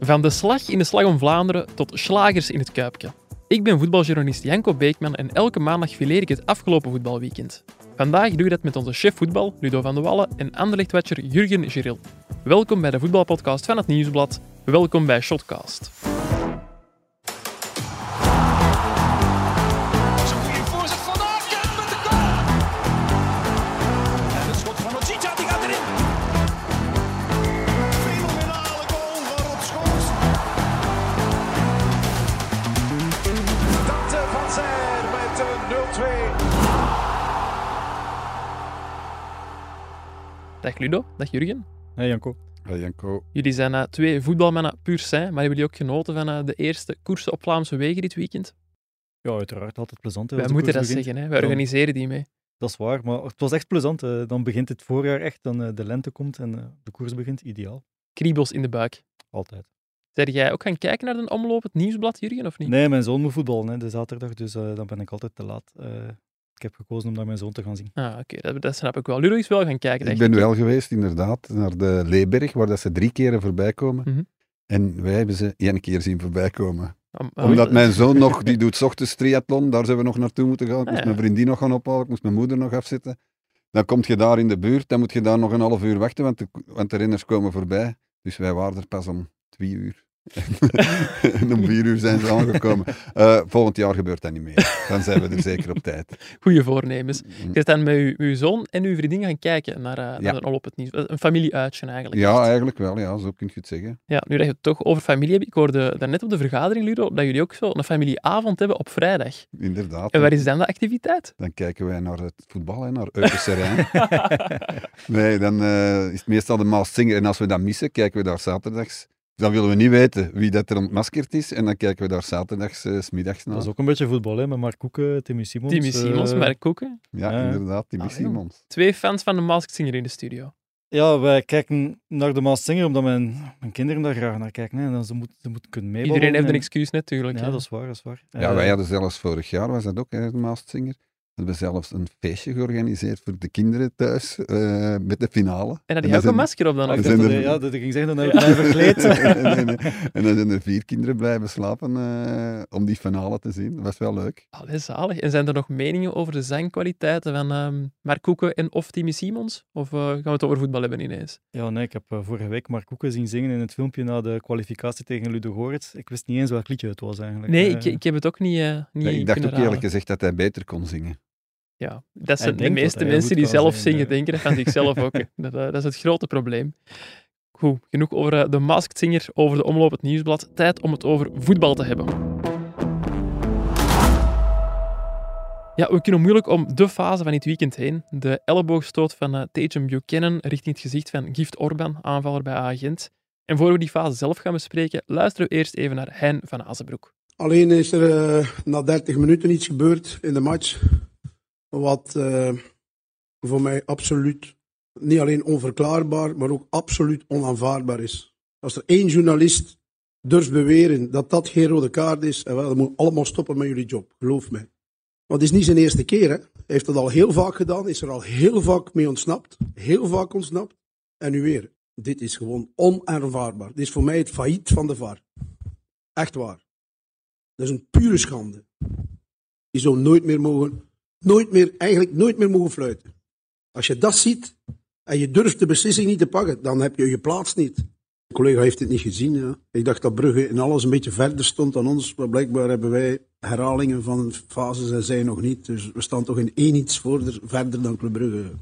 Van de slag in de Slag om Vlaanderen tot slagers in het Kuipje. Ik ben voetbaljournalist Janko Beekman en elke maandag fileer ik het afgelopen voetbalweekend. Vandaag doe ik dat met onze chef voetbal, Ludo van de Wallen, en Anderlechtwatcher Jurgen Geril. Welkom bij de voetbalpodcast van het Nieuwsblad. Welkom bij Shotcast. Dag Ludo, dag Jurgen. Hey Janko. Hey Janko. Jullie zijn eh, twee voetbalmannen puur zijn, maar hebben jullie ook genoten van eh, de eerste koersen op Vlaamse wegen dit weekend? Ja, uiteraard altijd plezant. hè, Wij moeten dat begint. zeggen, hè? wij Dan- organiseren die mee. Dat is waar, maar het was echt plezant. hè. Dan begint het voorjaar echt, dan eh, de lente komt en eh, de koers begint. Ideaal. Kriebels in de buik. Altijd. Zeg jij ook gaan kijken naar de omloop, het nieuwsblad, Jurgen, of niet? Nee, mijn zoon moet voetballen hè, de zaterdag, dus eh, dan ben ik altijd te laat. Eh, ik heb gekozen om naar mijn zoon te gaan zien. Ah, oké, dat, dat snap ik wel. Ludo is wel gaan kijken. Ik ben wel geweest, inderdaad, naar de Leeberg, waar dat ze drie keren voorbij komen. Mhm. En wij hebben ze één keer zien voorbij komen. Om- om- Omdat mijn zoon nog, die doet 's ochtends triathlon, daar zijn we nog naartoe moeten gaan. Ik moest Ah, ja. mijn vriendin nog gaan ophalen, ik moest mijn moeder nog afzetten. Dan kom je daar in de buurt, dan moet je daar nog een half uur wachten, want de, want de renners komen voorbij. Dus wij waren er pas om twee uur. en om vier uur zijn ze aangekomen. Eh, volgend jaar gebeurt dat niet meer. Dan zijn we er zeker op tijd. Goeie voornemens. Mm. Je bent dan met uw, met uw zoon en uw vriendin gaan kijken naar, de omloop het nieuws. Een familieuitje eigenlijk. Ja, echt. eigenlijk wel, ja, zo kun je het zeggen. ja. Nu dat je het toch over familie hebt, ik hoorde daarnet op de vergadering, Ludo, dat jullie ook zo een familieavond hebben op vrijdag. Inderdaad. En waar is dan de activiteit? Dan kijken wij naar het voetbal, hè, naar Eupen Rijn. nee, dan eh, is het meestal de Maas Singer. En als we dat missen, kijken we daar zaterdags. Dan willen we niet weten wie dat er ontmaskerd is. En dan kijken we daar zaterdags, eh, 's middags naar. Dat is ook een beetje voetbal, hè, met Mark Koeken, Timmy Simons. Timmy Simons, eh, Mark Koeken. Ja, Ja. inderdaad, die Ah, ja. Simons. Twee fans van de Masked Singer in de studio. Ja, wij kijken naar de Maas Singer, omdat mijn, mijn kinderen daar graag naar kijken. Hè, en dan ze moeten ze moeten kunnen meeballen. Iedereen heeft een en- excuus natuurlijk. Ja, dat is waar, dat is waar. Ja, Eh, wij hadden zelfs vorig jaar, was dat ook, hè, de Maas Singer. We hebben zelfs een feestje georganiseerd voor de kinderen thuis, eh, met de finale. En dan die ook een masker op dan? er- dat, ja, dat ik ging zeggen, dan heb ik mij verkleed. En dan zijn er vier kinderen blijven slapen eh, om die finale te zien. Dat was wel leuk. Allee, zalig. En zijn er nog meningen over de zangkwaliteiten van ehm Mark Koeken en of Timmy Simons? Of eh, gaan we het over voetbal hebben ineens? Ja, nee, ik heb vorige week Mark Koeken zien zingen in het filmpje na de kwalificatie tegen Ludo Goretz. Ik wist niet eens welk liedje het was eigenlijk. Nee, ik, ik heb het ook niet, eh niet ik dacht ook eerlijk gezegd dat hij beter kon zingen. Ja, dat zijn de meeste mensen die zelf zingen, denken dat van zichzelf ook. Dat, eh, dat is het grote probleem. Goed, genoeg over eh, de Masked Singer, over de omloop het nieuwsblad. Tijd om het over voetbal te hebben. Ja, we kunnen moeilijk om de fase van dit weekend heen. De elleboogstoot van uh, Tatum Buchanan richting het gezicht van Gift Orban, aanvaller bij Agent. En voor we die fase zelf gaan bespreken, luisteren we eerst even naar Hein van Azenbroek. Alleen is er na 30 minuten iets gebeurd in de match. Wat eh, voor mij absoluut niet alleen onverklaarbaar, maar ook absoluut onaanvaardbaar is. Als er één journalist durft beweren dat dat geen rode kaart is, en wel, dan moet allemaal stoppen met jullie job, geloof mij. Want het is niet zijn eerste keer, hè. Hij heeft dat al heel vaak gedaan, is er al heel vaak mee ontsnapt, heel vaak ontsnapt. En nu weer. Dit is gewoon onaanvaardbaar. Dit is voor mij het failliet van de VAR. Echt waar. Dat is een pure schande. Die zou nooit meer mogen, nooit meer, eigenlijk nooit meer mogen fluiten. Als je dat ziet en je durft de beslissing niet te pakken, dan heb je je plaats niet. De collega heeft het niet gezien. Ja. Ik dacht dat Brugge in alles een beetje verder stond dan ons, maar blijkbaar hebben wij herhalingen van fases en zij nog niet. Dus we staan toch in één iets verder dan Club Brugge.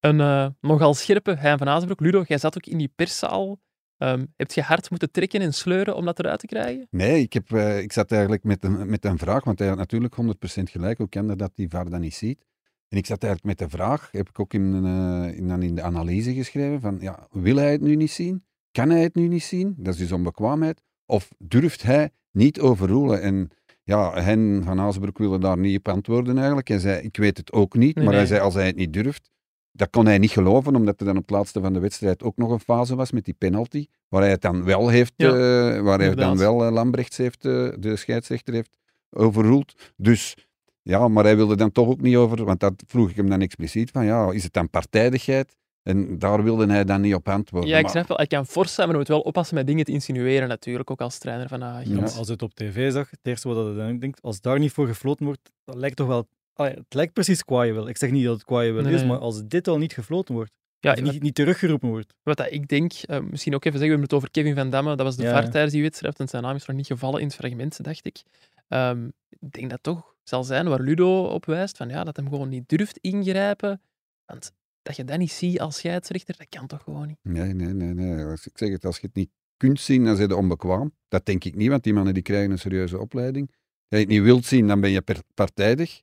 Een eh, nogal scherpe Hein van Azenbroek. Ludo, jij zat ook in die perszaal. Ehm, heb je hard moeten trekken en sleuren om dat eruit te krijgen? Nee, ik, heb, eh, ik zat eigenlijk met een, met een vraag, want hij had natuurlijk 100% gelijk. Hoe kan dat dat die VAR dat niet ziet? En ik zat eigenlijk met de vraag, heb ik ook in, eh, in, dan in de analyse geschreven, van ja, wil hij het nu niet zien? Kan hij het nu niet zien? Dat is dus onbekwaamheid. Of durft hij niet overroelen? En ja, Hen van Azenbroek wilde daar niet op antwoorden eigenlijk. Hij zei, ik weet het ook niet, Nee, maar hij zei, als hij het niet durft, dat kon hij niet geloven, omdat er dan op het laatste van de wedstrijd ook nog een fase was met die penalty, waar hij het dan wel heeft, Ja, eh, waar hij dan wel eh, Lambrechts heeft, eh, de scheidsrechter heeft overroeld. Dus ja, maar hij wilde dan toch ook niet over, want dat vroeg ik hem dan expliciet van, ja, is het dan partijdigheid? En daar wilde hij dan niet op antwoorden. Ja, ik snap wel. Hij kan fors zijn, maar hij moet wel oppassen met dingen te insinueren natuurlijk, ook als trainer van. Ja. Ja, als het op tv zag, het eerste wat je dan denkt, als daar niet voor gefloten wordt, dat lijkt toch wel... Allee, het lijkt precies kwaai wil. Ik zeg niet dat het kwaai wil Nee, is, nee. maar als dit al niet gefloten wordt, Ja, niet, niet teruggeroepen wordt. Wat dat ik denk, eh, misschien ook even zeggen, we hebben het over Kevin van Damme, dat was de Ja. VAR tijdens die wedstrijd, en zijn naam is nog niet gevallen in het fragment, dacht ik. Ehm, ik denk dat toch zal zijn waar Ludo op wijst, van ja, dat hem gewoon niet durft ingrijpen. Want dat je dat niet ziet als scheidsrechter, dat kan toch gewoon niet. Nee, nee, nee. nee. Als ik zeg het, als je het niet kunt zien, dan zijn je onbekwaam. Dat denk ik niet, want die mannen die krijgen een serieuze opleiding. Als je het niet wilt zien, dan ben je partijdig.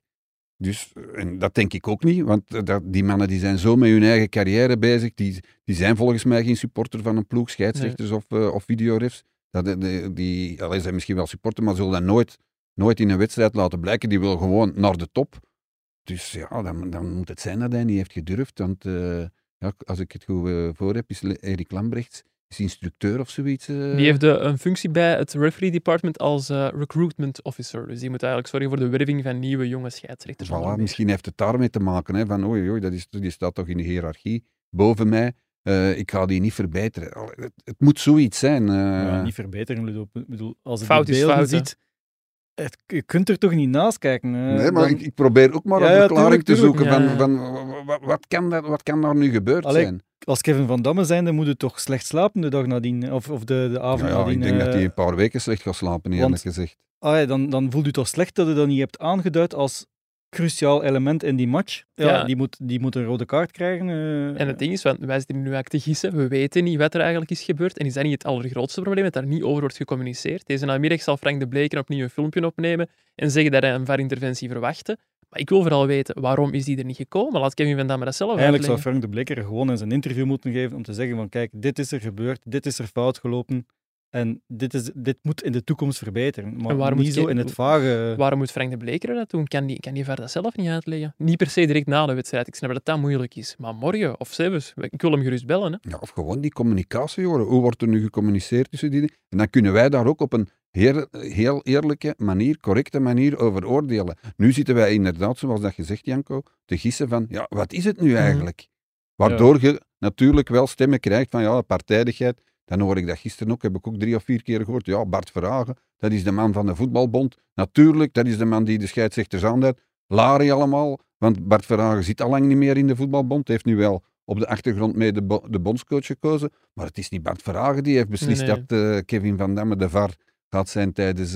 Dus, eh, en dat denk ik ook niet, want eh, dat, die mannen die zijn zo met hun eigen carrière bezig. Die, die zijn volgens mij geen supporter van een ploeg, scheidsrechters of, eh, of videorefs. Dat, de- die allee, zijn misschien wel supporter, maar zullen dat nooit, nooit in een wedstrijd laten blijken. Die wil gewoon naar de top. Dus ja, dan, dan moet het zijn dat hij niet heeft gedurfd. Want ja, als ik het goed voor heb, is Erik Lambrechts is instructeur of zoiets. eh. Die heeft de, een functie bij het referee department als eh, recruitment officer. Dus die moet eigenlijk zorgen voor de werving van nieuwe jonge scheidsrechters. Voilà, misschien heeft het daarmee te maken. Hè, van oei, oei, dat is, die staat toch in de hiërarchie boven mij. Eh, ik ga die niet verbeteren. Allee, Het, het moet zoiets zijn. eh. Ja, niet verbeteren, Ludo. Ik bedoel, als je Fout die is beelden fout, ziet, het, je kunt er toch niet naast kijken. eh, nee, maar dan- ik, ik probeer ook maar Ja, een ja, verklaring tuurlijk, te zoeken van, van wa- wa- wat, kan dat, wat kan daar nu gebeurd Allee, zijn. Als Kevin van Damme zijn, dan moet je toch slecht slapen de dag nadien, of, of de, de avond Ja, ja, nadien. ik denk dat eh, hij een paar weken slecht gaat slapen, eerlijk want- gezegd. allee, dan, dan voelt u toch slecht dat je dat niet hebt aangeduid als cruciaal element in die match. Ja, Ja. Die, moet, die moet een rode kaart krijgen. eh. En het ding is, want wij zitten nu eigenlijk te gissen, we weten niet wat er eigenlijk is gebeurd. En is dat niet het allergrootste probleem, dat daar niet over wordt gecommuniceerd? Deze namiddag zal Frank de Bleken opnieuw een filmpje opnemen en zeggen dat hij een VAR-interventie verwachtte. Maar ik wil vooral weten, waarom is die er niet gekomen? Laat Kevin van Damme dat zelf Eigenlijk zou. Frank de Bleker gewoon eens een interview moeten geven om te zeggen van kijk, dit is er gebeurd, dit is er fout gelopen en dit, is, dit moet in de toekomst verbeteren. Maar niet moet zo in het vage... Waarom moet Frank de Bleker dat doen? Kan die, kan die VAR dat zelf niet uitleggen? Niet per se direct na de wedstrijd. Ik snap dat dat moeilijk is. Maar morgen of zelfs, ik wil hem gerust bellen. Hè. Ja, of gewoon die communicatie horen. Hoe wordt er nu gecommuniceerd tussen die dingen? En dan kunnen wij daar ook op een heel, heel eerlijke manier, correcte manier over oordelen. Nu zitten wij inderdaad, zoals dat je zegt, Janko, te gissen van, ja, wat is het nu eigenlijk? Waardoor je natuurlijk wel stemmen krijgt van, ja, partijdigheid. Dan hoor ik dat gisteren ook, heb ik ook drie of vier keer gehoord. Ja, Bart Verhagen, dat is de man van de voetbalbond. Natuurlijk, dat is de man die de scheidsrechters aanduidt. Lari allemaal, want Bart Verhagen zit al lang niet meer in de voetbalbond. Heeft nu wel op de achtergrond mee de, bo- de bondscoach gekozen. Maar het is niet Bart Verhagen die heeft beslist Nee, nee. dat eh, Kevin van Damme de VAR gaat zijn tijdens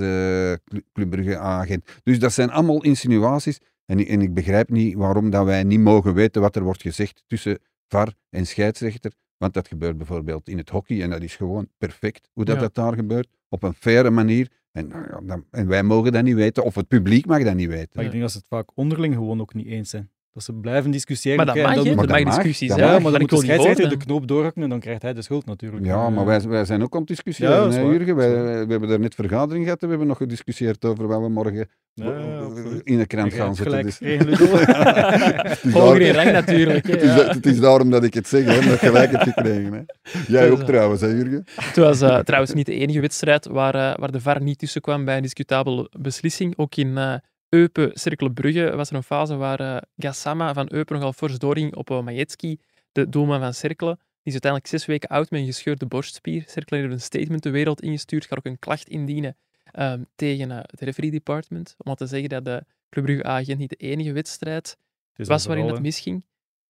Clu- Club Brugge agent. Dus dat zijn allemaal insinuaties. En, ik- en ik begrijp niet waarom dat wij niet mogen weten wat er wordt gezegd tussen VAR en scheidsrechter. Want dat gebeurt bijvoorbeeld in het hockey en dat is gewoon perfect hoe dat, Ja. dat daar gebeurt. Op een faire manier. En, nou en wij mogen dat niet weten, of het publiek mag dat niet weten. Maar ik denk dat ze het vaak onderling gewoon ook niet eens zijn. Dat ze blijven discussiëren. Maar dat mag, Er Maar dat mag, discussie dat zijn. Ja, maar dan ik moet de scheidsrechter de knoop doorhakken en dan krijgt hij de schuld natuurlijk. Ja, Eh, maar wij, wij zijn ook aan het discussiëren, Ja, dat hè. Jurgen. Wij, Dat we hebben daar net vergadering gehad en we hebben nog gediscussieerd over wat we morgen Ja, absoluut. in de krant Je gaan zetten. Dus, Hoger in rang natuurlijk. Hè. het, is, het is daarom dat ik het zeg, hè, omdat je gelijk hebt gekregen. Hè. Jij ook eh, trouwens, hè, Jurgen? Het was eh, trouwens niet de enige wedstrijd waar, eh, waar de VAR niet tussen kwam bij een discutabele beslissing. Ook in eh Eupen, Cercle Brugge, was er een fase waar eh, Gassama van Eupen nogal fors doorging op uh, Majetski, de doelman van Cercle. Die is uiteindelijk zes weken oud met een gescheurde borstspier. Cercle heeft een statement de wereld ingestuurd, gaat ook een klacht indienen ehm, tegen eh, het referee department. Om al te zeggen dat de Club Brugge-agent niet de enige wedstrijd was waarin het misging.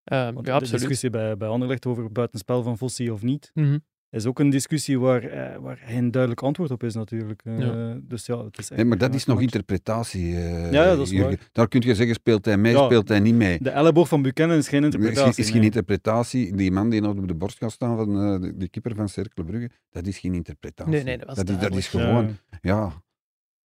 Want ja, de absoluut. discussie bij, bij Anderlecht over buitenspel van Fossi of niet, Mhm. Is ook een discussie waar, eh, waar geen duidelijk antwoord op is natuurlijk. Eh, Ja. Dus ja, het is Nee, maar dat is nog match. interpretatie, eh, Ja, ja, dat is Jurgen. waar. Daar kun je zeggen, speelt hij mee, Ja. speelt hij niet mee. De elleboog van Buchanan is geen interpretatie. is, is geen nee. interpretatie. Die man die nou op de borst gaat staan van eh, de, de keeper van Cercle Brugge, dat is geen interpretatie. Nee, nee, dat was dat, is, dat is gewoon, ja,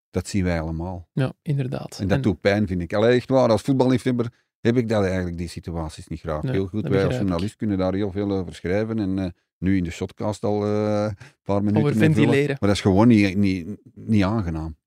dat zien wij allemaal. Ja, inderdaad. En dat doet pijn, vind ik. Allee, echt waar, als voetballiefhebber heb ik dat eigenlijk, die situaties niet graag. Nee, heel goed, wij als journalist kunnen daar heel veel over schrijven. En eh, nu in de shotcast al eh, een paar minuten Over ventileren. Maar dat is gewoon niet, niet, niet aangenaam.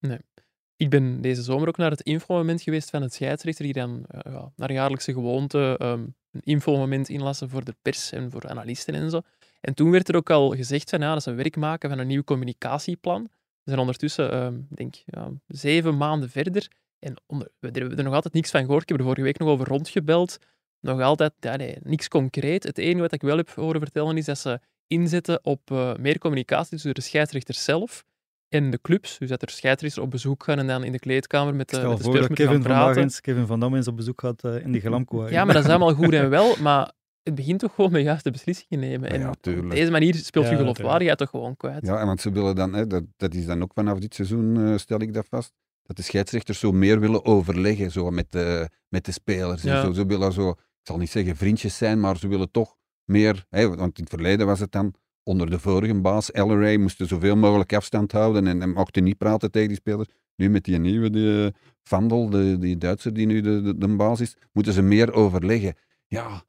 Ik ben deze zomer ook naar het infomoment geweest van het scheidsrechter, die dan eh, ja, naar jaarlijkse gewoonte ehm, een infomoment inlassen voor de pers en voor analisten en zo. En toen werd er ook al gezegd van ja, dat ze werk maken van een nieuw communicatieplan. We zijn ondertussen, ehm, ik denk ja, zeven maanden verder. En onder, we hebben er nog altijd niks van gehoord. Ik heb er vorige week nog over rondgebeld. Nog altijd ja, nee, niks concreet. Het enige wat ik wel heb horen vertellen is dat ze inzetten op eh, meer communicatie tussen de scheidsrechters zelf en de clubs. Dus dat er scheidsrechters op bezoek gaan en dan in de kleedkamer met de, met de spelers dat moeten Kevin gaan praten. eens, Kevin van Damme eens op bezoek gaat eh, in die Galamco. Ja, maar dat is allemaal goed en wel, maar het begint toch gewoon met juiste beslissingen nemen. En Ja, op deze manier speelt je Ja, geloofwaardigheid toch gewoon kwijt. Ja, en want ze willen dan, hè, dat, dat is dan ook vanaf dit seizoen, eh, stel ik dat vast, dat de scheidsrechters zo meer willen overleggen zo met, de, met de spelers. En Ja. zo. Ze willen zo, zal niet zeggen vriendjes zijn, maar ze willen toch meer, want in het verleden was het dan onder de vorige baas, Elleray, moesten zoveel mogelijk afstand houden en, en mochten niet praten tegen die spelers. Nu met die nieuwe, die eh, Vandel, de, die Duitser die nu de, de, de baas is, moeten ze meer overleggen. Ja,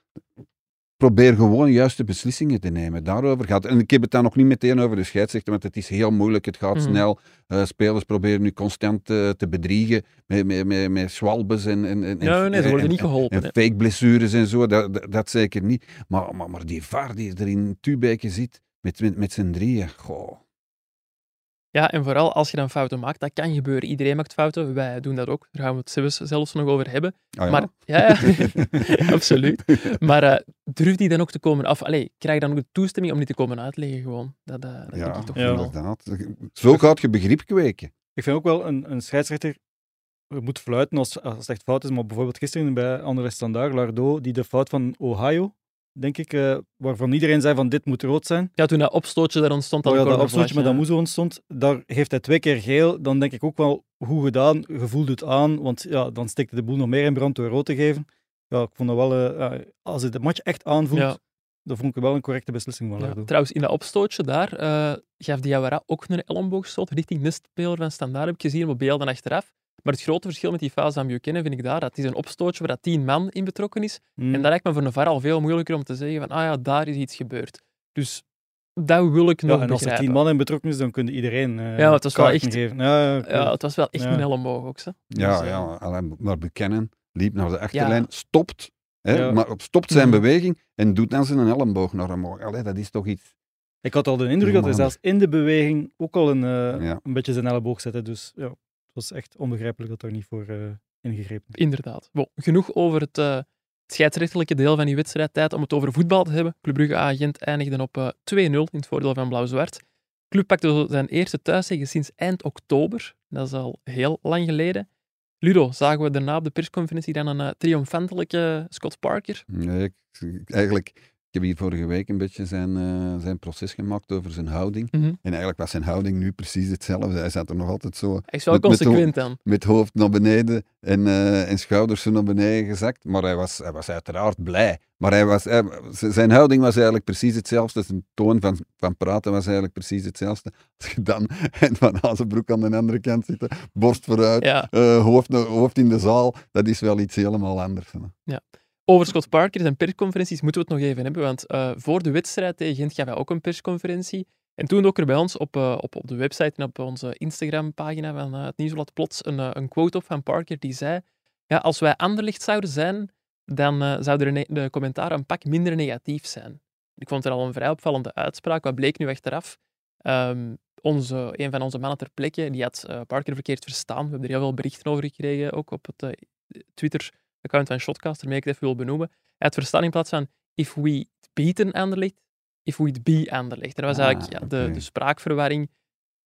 probeer gewoon juiste beslissingen te nemen. Daarover gaat En ik heb het dan nog niet meteen over de scheidsrechter, want het is heel moeilijk, het gaat Mhm. snel. Eh, spelers proberen nu constant eh, te bedriegen met, met, met, met swalbes en, en, en, Ja, nee, ze en- worden en- niet geholpen. en fake blessures en zo, dat, dat, dat zeker niet. Maar, maar, maar die VAR die er in Tubeke zit, met, met, met z'n drieën, goh. Ja, en vooral als je dan fouten maakt, dat kan gebeuren. Iedereen maakt fouten, wij doen dat ook. Daar gaan we het zelfs, nog over hebben. Ah, ja? Maar, ja, ja, absoluut. Maar eh durf die dan ook te komen af? Allee, krijg je dan ook de toestemming om die te komen uitleggen gewoon? Dat, eh, dat ja, ik toch Ja. wel. inderdaad. Zo gaat je begrip kweken. Ik vind ook wel een, een scheidsrechter moet fluiten als, als het echt fout is. Maar bijvoorbeeld gisteren bij Anderlecht Standaard, Lardo, die de fout van Ohio, denk ik, eh, waarvan iedereen zei van dit moet rood zijn. Ja, toen dat opstootje daar ontstond, Oh ja, dat afstootje met ja. Amuzo ontstond, daar heeft hij twee keer geel. Dan denk ik ook wel, hoe gedaan, je voelt het aan, want ja, dan steekt de boel nog meer in brand door rood te geven. Ja, ik vond dat wel, eh, ja, als het de match echt aanvoelt, Ja. dan vond ik wel een correcte beslissing van Ja, trouwens, in dat opstootje daar eh, gaf Diawara ook een elleboogstoot richting de speler van Standaard, heb ik gezien op beelden achteraf. Maar het grote verschil met die fase aan Buchanan vind ik daar, dat is een opstootje waar dat tien man in betrokken is. Hmm. En dat lijkt me voor een VAR al veel moeilijker om te zeggen van, ah ja, daar is iets gebeurd. Dus dat wil ik nog ja, en als er tien man in betrokken is, dan kun je iedereen eh Ja, het was wel echt- geven. Ja, het was wel echt Ja. een elleboog ook. Zo. Ja, Dus, eh, ja, alleen maar Buchanan liep naar de achterlijn, Ja. stopt, hè, Ja. maar stopt zijn Mhm. beweging en doet dan zijn elleboog naar omhoog. Allee, dat is toch iets... Ik had al de indruk dat hij zelfs in de beweging ook al een, eh, Ja. een beetje zijn elleboog zette. Dus ja, was echt onbegrijpelijk dat daar niet voor eh, ingegrepen is. Inderdaad. Bon, genoeg over het, eh, het scheidsrechtelijke deel van die wedstrijd. Tijd om het over voetbal te hebben. Club Brugge Agent eindigde op eh, 2-0 in het voordeel van Blauw-Zwart. Club pakte zijn eerste thuiszege sinds eind oktober. Dat is al heel lang geleden. Ludo, zagen we daarna op de persconferentie dan een triomfantelijke Scott Parker? Nee, ik, eigenlijk, ik heb hier vorige week een beetje zijn, eh, zijn proces gemaakt over zijn houding. Mhm. En eigenlijk was zijn houding nu precies hetzelfde. Hij zat er nog altijd zo Hij is wel Met- met consequent dan. met hoofd naar beneden en, eh, en schouders zo naar beneden gezakt. Maar hij was, hij was uiteraard blij. Maar hij was, hij- z- zijn houding was eigenlijk precies hetzelfde. Zijn toon van, van praten was eigenlijk precies hetzelfde. Als je dan en Van Hazenbroek aan de andere kant zitten, borst vooruit, Ja. eh, hoofd, hoofd in de zaal, dat is wel iets helemaal anders. hè. Over Scott Parker en persconferenties moeten we het nog even hebben, want eh, voor de wedstrijd tegen Gent gaf hij ook een persconferentie. En toen ook er bij ons op, eh, op, op de website en op onze Instagram-pagina van eh, het Nieuwsblad plots een, een quote op van Parker die zei ja, als wij Anderlicht zouden zijn, dan zouden de, de commentaren een pak minder negatief zijn. Ik vond het al een vrij opvallende uitspraak. Wat bleek nu achteraf? Ehm, onze, een van onze mannen ter plekke, die had Parker verkeerd verstaan. We hebben er heel veel berichten over gekregen, ook op het eh, Twitter-account van Shotcast, waarmee ik het even wil benoemen. Hij had verstaan in plaats van if we beaten Anderlecht, if we be Anderlecht. En dat was Ah, eigenlijk ja, de, de spraakverwarring.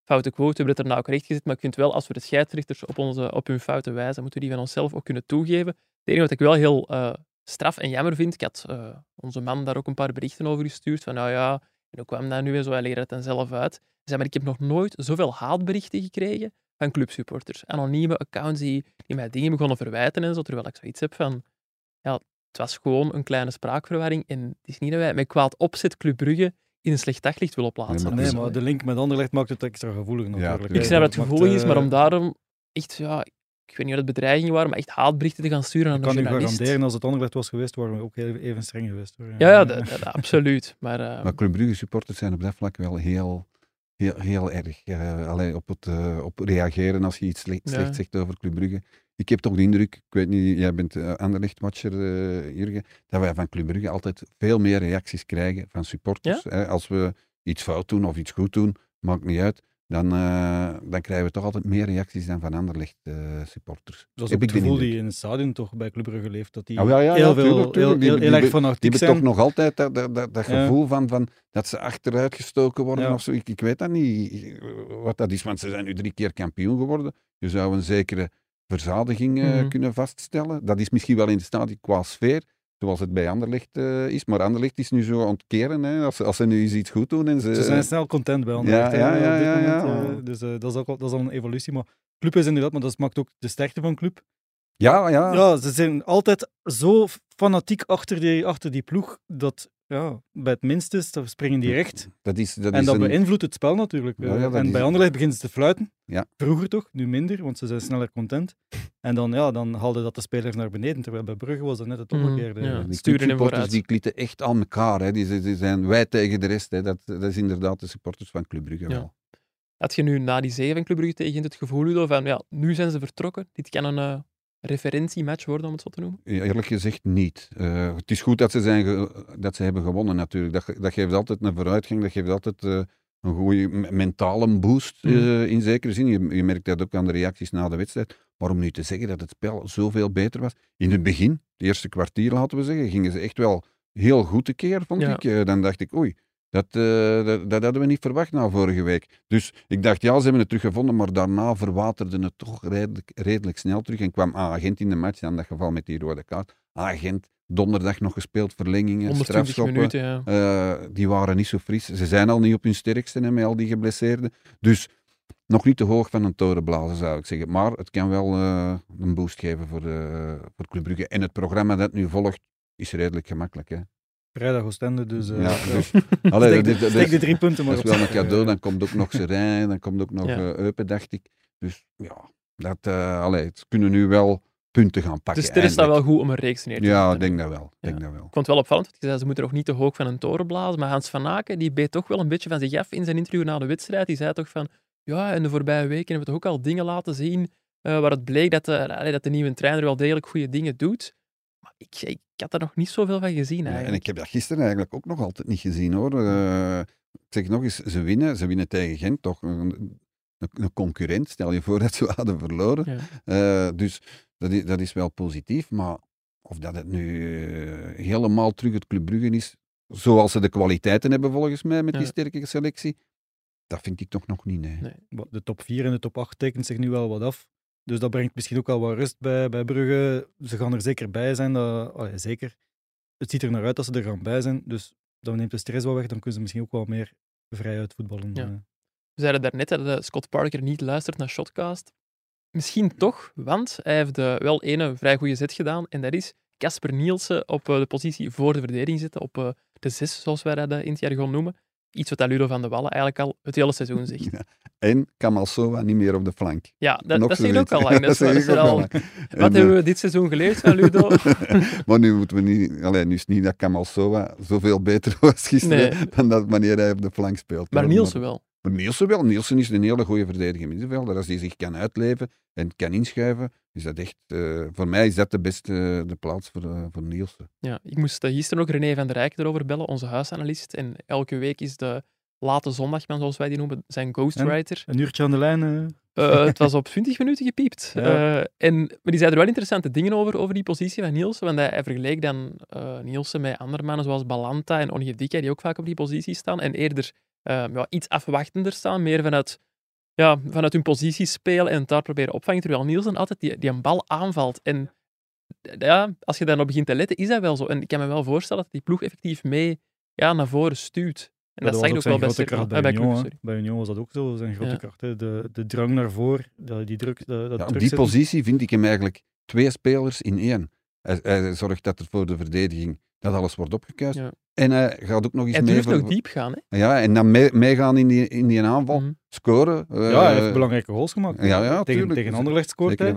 Foute quote, we hebben het er nou ook recht gezet, maar ik vind wel, als we de scheidsrechters op, onze, op hun fouten wijzen, moeten we die van onszelf ook kunnen toegeven. Het enige wat ik wel heel eh, straf en jammer vind, ik had eh, onze man daar ook een paar berichten over gestuurd, van nou ja, en hoe kwam dat nu en zo, hij legde het dan zelf uit. Hij zei, maar ik heb nog nooit zoveel haatberichten gekregen van clubsupporters. Anonieme accounts die, die mij dingen begonnen verwijten en zo, terwijl ik zoiets heb van, ja, het was gewoon een kleine spraakverwarring en het is niet dat wij met kwaad opzet Club Brugge in een slecht daglicht willen plaatsen. maar Nee, maar de link met Anderlecht maakt het extra gevoelig natuurlijk. tuurlijk. ik snap dat het gevoelig is, maar eh, om daarom echt, ja, ik weet niet wat het bedreigingen waren, maar echt haatberichten te gaan sturen aan Ik een kan u journalist. garanderen, als het Anderlecht was geweest, waren we ook heel- even streng geweest. Hoor. Ja, ja dat, dat- absoluut. Maar, eh, Maar Club Brugge supporters zijn op dat vlak wel heel, heel, heel erg eh, allee, op, het, eh, op reageren als je iets slecht, Ja. zegt over Club Brugge. Ik heb toch de indruk, ik weet niet, jij bent uh, Anderlecht-watcher, eh, Jurgen, dat wij van Club Brugge altijd veel meer reacties krijgen van supporters. Hè, als we iets fout doen of iets goed doen, maakt niet uit. Dan, eh, dan krijgen we toch altijd meer reacties dan van Anderlecht eh, supporters. Dat is Heb het gevoel die in het stadion toch bij Club Brugge leeft. Dat die Oh, ja, ja, heel, veel, tuurlijk, tuurlijk. heel, Die- heel, erg fanatiek Die hebben toch nog altijd dat, dat, dat, dat Ja. gevoel van, van dat ze achteruit gestoken worden of zo. Ik, ik weet dat niet wat dat is, want ze zijn nu drie keer kampioen geworden. Je zou een zekere verzadiging eh, Mhm. kunnen vaststellen. Dat is misschien wel in de stadion qua sfeer, zoals het bij Anderlecht eh, is. Maar Anderlecht is nu zo ontkeren, hè, als, ze- als ze nu eens iets goed doen. En ze, Ze zijn snel content bij Anderlecht. Ja, ja, ja, op dit ja, moment, ja. eh, dus eh, dat, is ook, al- dat is al een evolutie. Maar Club is inderdaad, maar dat maakt ook de sterkte van Club. ja, ja. Ja, ze zijn altijd zo fanatiek achter die, achter die ploeg dat ja, bij het minste is, dan springen die recht. Dat is, dat en dat een- beïnvloedt het spel natuurlijk. Ja, ja, dat en is- bij Anderlecht beginnen ze te fluiten. Ja. Vroeger toch, nu minder, want ze zijn sneller content. En dan, ja, dan haalde dat de spelers naar beneden, terwijl bij Brugge was dat net het Mhm, omgekeerde. ja. Die supporters die klieten echt aan elkaar. Hè. Die, die zijn wij tegen de rest. Hè. Dat, dat is inderdaad de supporters van Club Brugge Ja. wel. Had je nu na die zege van Club Brugge tegen het gevoel, Ludo, van ja, nu zijn ze vertrokken. Dit kan een eh, referentiematch worden, om het zo te noemen. Eerlijk gezegd niet. Eh, het is goed dat ze, zijn dat ze hebben gewonnen natuurlijk. Dat, ge- dat geeft altijd een vooruitgang. Dat geeft altijd eh, een goede me- mentale boost Mm. eh, in zekere zin. Je, je merkt dat ook aan de reacties na de wedstrijd. Maar om nu te zeggen dat het spel zoveel beter was. In het begin, het eerste kwartier laten we zeggen, gingen ze echt wel heel goed tekeer, vond Ja. ik. Dan dacht ik, oei, dat, eh, dat, dat hadden we niet verwacht na vorige week. Dus ik dacht, ja, ze hebben het teruggevonden, maar daarna verwaterde het toch redelijk, redelijk snel terug. En kwam Agent in de match, in dat geval met die rode kaart. Agent, donderdag nog gespeeld, verlengingen, 120 strafschoppen. minuten, ja. Eh, die waren niet zo fris. Ze zijn al niet op hun sterkste hè, met al die geblesseerden. Dus nog niet te hoog van een toren blazen, zou ik zeggen. Maar het kan wel eh, een boost geven voor, de, voor Club Brugge. En het programma dat nu volgt is redelijk gemakkelijk. Hè. Vrijdag Oostende, dus... eh, Ja, ja. dus- Allee, steek, dat, de, steek drie punten maar dat is op. wel een cadeau. Dan komt ook nog Serijn, dan komt ook nog Ja. eh, Eupen, dacht ik. Dus ja, dat, eh allee, het kunnen nu wel punten gaan pakken. Dus er is dat wel goed om een reeks neer te Ja, zetten. ik denk dat wel. Ik Ja. Denk dat wel. Ik vond het wel opvallend, want je zei ze moeten nog niet te hoog van een toren blazen, maar Hans van Aken die beet toch wel een beetje van zich af in zijn interview na de wedstrijd. Die zei toch van, ja, in de voorbije weken hebben we toch ook al dingen laten zien eh, waar het bleek dat de, dat de nieuwe trainer wel degelijk goede dingen doet. Ik, ik had er nog niet zoveel van gezien Ja, en eigenlijk. ik heb dat gisteren eigenlijk ook nog altijd niet gezien hoor. Eh, ik zeg nog eens, ze winnen. Ze winnen tegen Gent, toch een, een, een concurrent. Stel je voor dat ze hadden verloren. Ja. Eh, dus dat is, dat is wel positief. Maar of dat het nu eh, helemaal terug het Club Brugge is, zoals ze de kwaliteiten hebben volgens mij met die Ja. sterke selectie, dat vind ik toch nog niet. Nee. Nee. De top 4 en de top 8 tekent zich nu wel wat af. Dus dat brengt misschien ook wel wat rust bij, bij Brugge. Ze gaan er zeker bij zijn. Dat, allee, zeker. Het ziet er naar uit dat ze er gaan bij zijn. Dus dan neemt de stress wel weg. Dan kunnen ze misschien ook wel meer vrij uit voetballen. Ja. eh. We zeiden daarnet dat Scott Parker niet luistert naar Shotcast. Misschien toch, want hij heeft eh, wel ene vrij goede zet gedaan. En dat is Casper Nielsen op eh, de positie voor de verdediging zitten. Op de zes, zoals wij dat in het jargon noemen. Iets wat Ludo van de Wallen eigenlijk al het hele seizoen zegt. Ja. En Kamal Sowa niet meer op de flank. Ja, dat, dat ook al lang. Dat is, zeg dat ik is ook al al, lang. wat En, hebben we dit seizoen geleerd van Ludo? maar nu moeten we niet... Allee, nu is het niet dat Kamal Sowa zoveel beter was gisteren Nee. dan dat wanneer hij op de flank speelt. Maar. Nielsen wel. Maar Nielsen wel. Nielsen is een hele goede verdediger middenvelder. Als hij zich kan uitleven en kan inschuiven, is dat echt... eh, voor mij is dat de beste de plaats voor, eh, voor Nielsen. Ja, ik moest eh, gisteren ook René van der Rijk erover bellen, onze huisanalist. En elke week is de late zondagman, zoals wij die noemen, zijn ghostwriter. Een uurtje aan de lijn. het was op 20 minuten gepiept. Ja. Eh, en, maar die zei er wel interessante dingen over, over die positie van Nielsen. Want hij, hij vergeleek dan eh, Nielsen met andere mannen zoals Balanta en Onyedika, die ook vaak op die positie staan. En eerder ja, iets afwachtender staan, meer vanuit, ja, vanuit hun positie spelen en daar proberen opvangen. Terwijl Nielsen altijd die, die een bal aanvalt. En ja, als je daar nog begint te letten, is dat wel zo. En ik kan me wel voorstellen dat die ploeg effectief mee ja, naar voren stuurt. En dat, was zag ook ook wel Cercle- kracht eh, bij bij Union. Club. Bij Union was dat ook zo, zijn grote Ja. kracht. Hè. De, de drang naar voren, dat- die druk. Dat, dat Ja, op druk die positie vind ik hem eigenlijk twee spelers in één. Hij, hij zorgt dat er voor de verdediging dat alles wordt opgekuist. Ja. En hij gaat ook nog eens Hij mee durft nog diep gaan. Hè? Ja, en dan mee- meegaan in die, in die aanval, Mhm. scoren. eh, Ja, hij heeft belangrijke goals gemaakt. ja, ja, tegen, tuurlijk. tegen Anderlecht scoort hij.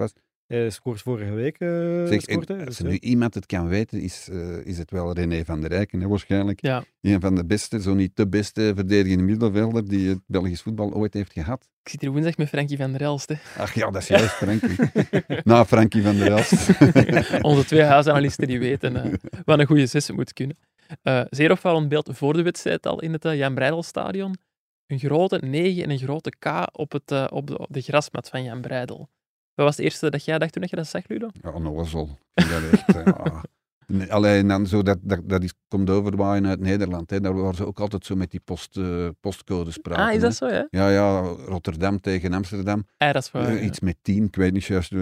Hij scoort vorige week. eh Zeg, scoort en hij, als dus, nu iemand het kan weten, is, eh, is het wel René van der Rijken, hè, waarschijnlijk. Ja. Een van de beste, zo niet de beste verdedigende middenvelder die het Belgisch voetbal ooit heeft gehad. Ik zit hier woensdag met Frankie van der Elst. Hè. Ach ja, dat is juist Frankie. Na Frankie van der Elst. Onze twee huisanalisten die weten eh, wat een goede zes moet kunnen. Eh, zeer opvallend beeld voor de wedstrijd al in het Jan Breidelstadion. een grote 9 en een grote K op, het, op, de, op de grasmat van Jan Breidel. Wat was het eerste dat jij dacht toen dat je dat zag, Ludo? Ja, onnozel. Ja. Alleen dan zo, dat, dat, dat is, komt overwaaien uit Nederland. Hè. Daar waren ze ook altijd zo met die post, eh, postcodes praten. ah, is hè. dat zo, ja? Ja, ja, Rotterdam tegen Amsterdam. Ah, dat is waar. Eh, ja. iets met tien, ik weet niet juist eh,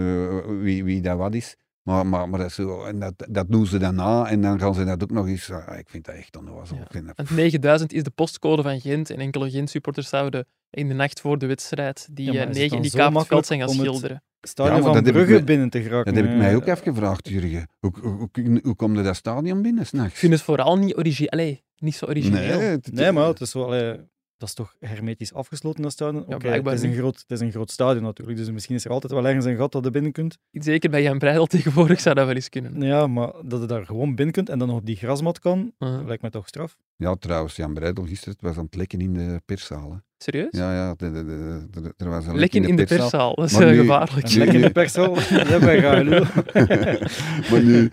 wie, wie dat wat is. Maar, maar, maar dat, zo, en dat, dat doen ze dan na en dan gaan ze dat ook nog eens. ah, ik vind dat echt onnozel. Ja. Ik vind dat- Want 9000 is de postcode van Gent en enkele Gent-supporters zouden in de nacht voor de wedstrijd die Ja, maar eh, is het 9 dan in die makkelijk zijn gaan schilderen. Stadion Ja, van ik Brugge me- binnen te geraken. Dat heb ik mij ook afgevraagd, Jurgen. Hoe, hoe, hoe, hoe kom je dat stadion binnen s'nachts? Ik vind het vooral niet, origi allee, niet zo origineel. Nee, het- Nee, maar het is wel... dat is toch hermetisch afgesloten, dat stadion? Oké, blijkbaar het, is een groot, het is een groot stadion natuurlijk, dus misschien is er altijd wel ergens een gat dat je binnen kunt. Zeker bij Jan Breidel tegenwoordig zou dat wel eens kunnen. Ja, maar dat je daar gewoon binnen kunt en dan nog op die grasmat kan, Uh, lijkt mij toch straf. Ja, trouwens, Jan Breidel gisteren het was aan het lekken in de perszaal. Serieus? Ja, ja, de, de, de- de- er was een lek Lekken in de perszaal. perszaal, dat is Maar eh, nu- gevaarlijk. Lekker in de pershal, dat wij graag. Ludo. maar, nu,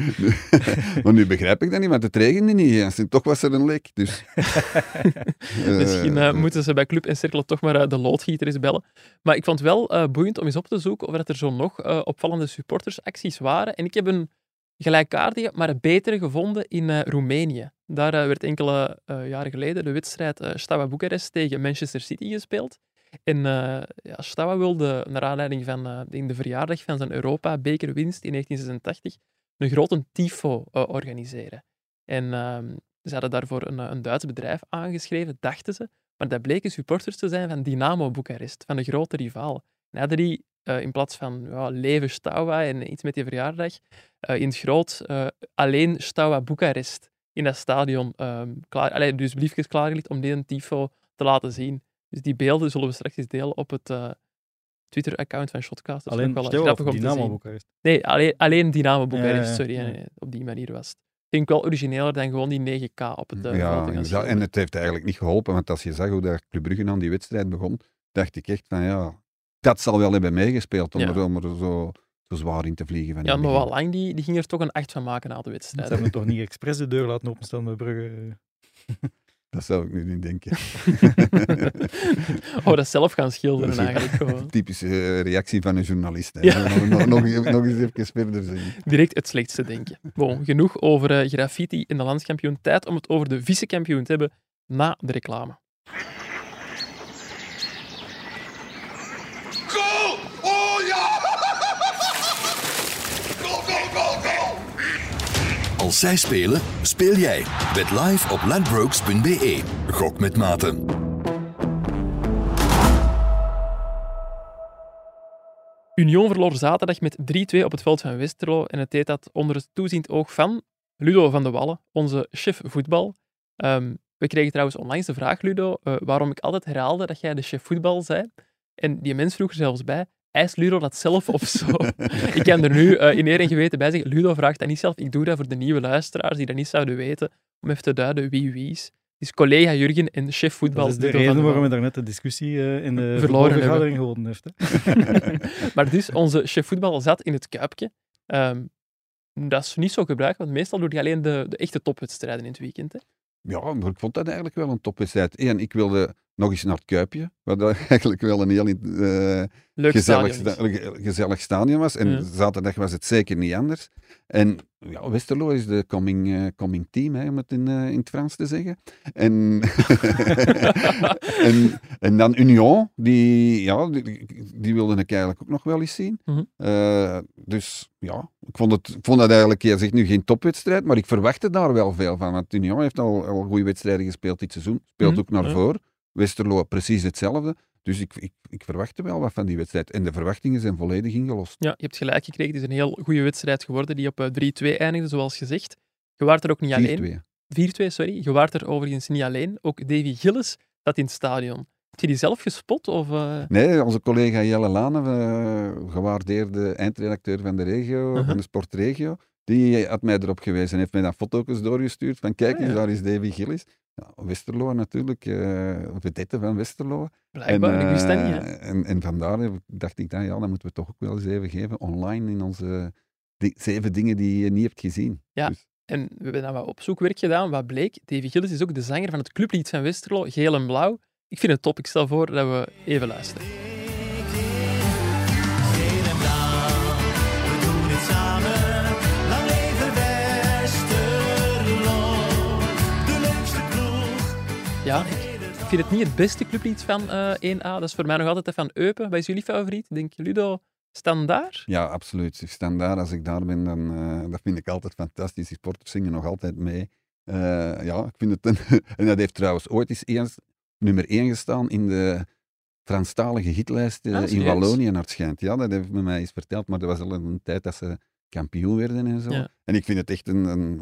maar nu begrijp ik dat niet, want het regende niet. En toch was er een lek. Dus, Misschien Eh, eh, moeten ze bij Club en Cirkel toch maar de loodgieter eens bellen. Maar ik vond het wel eh, boeiend om eens op te zoeken of dat er zo nog eh, opvallende supportersacties waren. En ik heb een gelijkaardige, maar betere gevonden in eh, Roemenië. Daar eh, werd enkele eh, jaren geleden de wedstrijd eh Steaua Boekarest tegen Manchester City gespeeld. En eh ja, Steaua wilde, naar aanleiding van de verjaardag van zijn Europa-bekerwinst in 1986, een grote tifo organiseren. En ehm, ze hadden daarvoor een, een Duits bedrijf aangeschreven, dachten ze. Maar dat bleken supporters te zijn van Dynamo Boekarest, van de grote rivaal. En die eh, in plaats van ja, leven Steaua en iets met die verjaardag, eh, in het groot eh, alleen Steaua Boekarest in dat stadion ehm klaar, allee, dus briefjes klaargelegd om die een tifo te laten zien. Dus die beelden zullen we straks eens delen op het eh, Twitter-account van Shotcast. Dat is Alleen wel grappig of om Dynamo. Boekarest. Nee, alleen, alleen Dynamo Boekarest, Ja, sorry. ja. nee, nee, op die manier was het. Vind ik wel origineler dan gewoon die 9K op het ja, en het heeft eigenlijk niet geholpen, want als je zag hoe dat Club Brugge aan die wedstrijd begon, dacht ik echt van ja, dat zal wel hebben meegespeeld om, Ja. er, om er zo, zo zwaar in te vliegen. Van Ja, maar wel lang, die, die ging er toch een 8 van maken na de Ze wedstrijd. hebben toch niet expres de deur laten openstaan bij Brugge. Dat zou ik nu niet denken. oh, dat zelf gaan schilderen eigenlijk gewoon. Typische eh, reactie van een journalist. hè. Ja. Nog, nog, nog, nog eens even verder zien. Direct het slechtste denken. Bon, genoeg over eh, graffiti in de landskampioen. Tijd om het over de vice-kampioen te hebben na de reclame. Goal! Oh ja! Goal, goal, goal, goal! Als zij spelen, speel jij. Bet live op ladbrokes.be. Gok met maten. Union verloor zaterdag met 3-2 op het veld van Westerlo en het deed dat onder het toeziend oog van Ludo van de Wallen, onze chef voetbal. Ehm, we kregen trouwens onlangs de vraag, Ludo, eh, waarom ik altijd herhaalde dat jij de chef voetbal zei. En die mens vroeg er zelfs bij, eist Ludo dat zelf of zo? ik kan er nu eh, in eer en geweten bij zeggen, Ludo vraagt dat niet zelf, ik doe dat voor de nieuwe luisteraars die dat niet zouden weten, om even te duiden wie wie is. Het is collega Jurgen en chef voetbal Dat is de Ludo reden waarom we daarnet de discussie eh, in de vergadering gewonnen heeft. Hè. maar dus, onze chef voetbal zat in het kuipje. Ehm, dat is niet zo gebruikelijk, want meestal doe je alleen de, de echte topwedstrijden in het weekend. Hè. Ja, maar ik vond dat eigenlijk wel een topwedstrijd. Eén, ik wilde nog eens naar het Kuipje, wat dat eigenlijk wel een heel Leuk gezellig, sta- ge- gezellig stadion was. En Ja. zaterdag was het zeker niet anders. En ja, Westerlo is de coming, eh, coming team, hè, om het in, eh, in het Frans te zeggen. En, en, en dan Union, die, ja, die, die wilde ik eigenlijk ook nog wel eens zien. Mhm. Dus ja, ik vond, het, ik vond dat eigenlijk, je zegt nu geen topwedstrijd, maar ik verwachtte daar wel veel van. Want Union heeft al, al goede wedstrijden gespeeld dit seizoen, speelt Mhm, ook naar voren. Westerlo precies hetzelfde. Dus ik, ik, ik verwachtte wel wat van die wedstrijd. En de verwachtingen zijn volledig ingelost. Ja, je hebt gelijk gekregen. Het is een heel goede wedstrijd geworden die op eh, 3-2 eindigde, zoals gezegd. Je waart er ook niet alleen. 4-2. 4-2, sorry. Je waart er overigens niet alleen. Ook Davy Gillis zat in het stadion. Heb je die zelf gespot? Of, eh, Nee, onze collega Jelle Lane, eh, gewaardeerde eindredacteur van de regio, Uh-huh. van de sportregio, die had mij erop gewezen en heeft mij dan foto's doorgestuurd van kijk Ah, eens, ja. daar is Davy Gillis. Ja, Westerlo natuurlijk, eh vedette van Westerlo. blijkbaar, ik wist dat niet. Hè. eh, En, en vandaar ik- dacht ik dan, ja, dan moeten we toch ook wel eens even geven online in onze zeven dingen die je niet hebt gezien. Ja. Dus, En we hebben dan wat opzoekwerk gedaan. Wat bleek? Davy Gillis is ook de zanger van het clublied van Westerlo, Geel en Blauw. Ik vind het top. Ik stel voor dat we even luisteren. Ja, ik vind het niet het beste clublied van eh 1A. Dat is voor mij nog altijd dat van Eupen. Wat is jullie favoriet? Denk je Ludo Standaard? Ja, absoluut. Ik sta daar, als ik daar ben, dan eh, dat vind ik altijd fantastisch. Die sporters zingen nog altijd mee. Eh, ja, ik vind het een, en dat heeft trouwens ooit eens eens nummer 1 gestaan in de Franstalige hitlijst eh, Ah, in? Wallonië naar het schijnt. Ja, dat heeft men mij eens verteld, maar dat was al een tijd dat ze kampioen werden en zo. Ja. En ik vind het echt een, een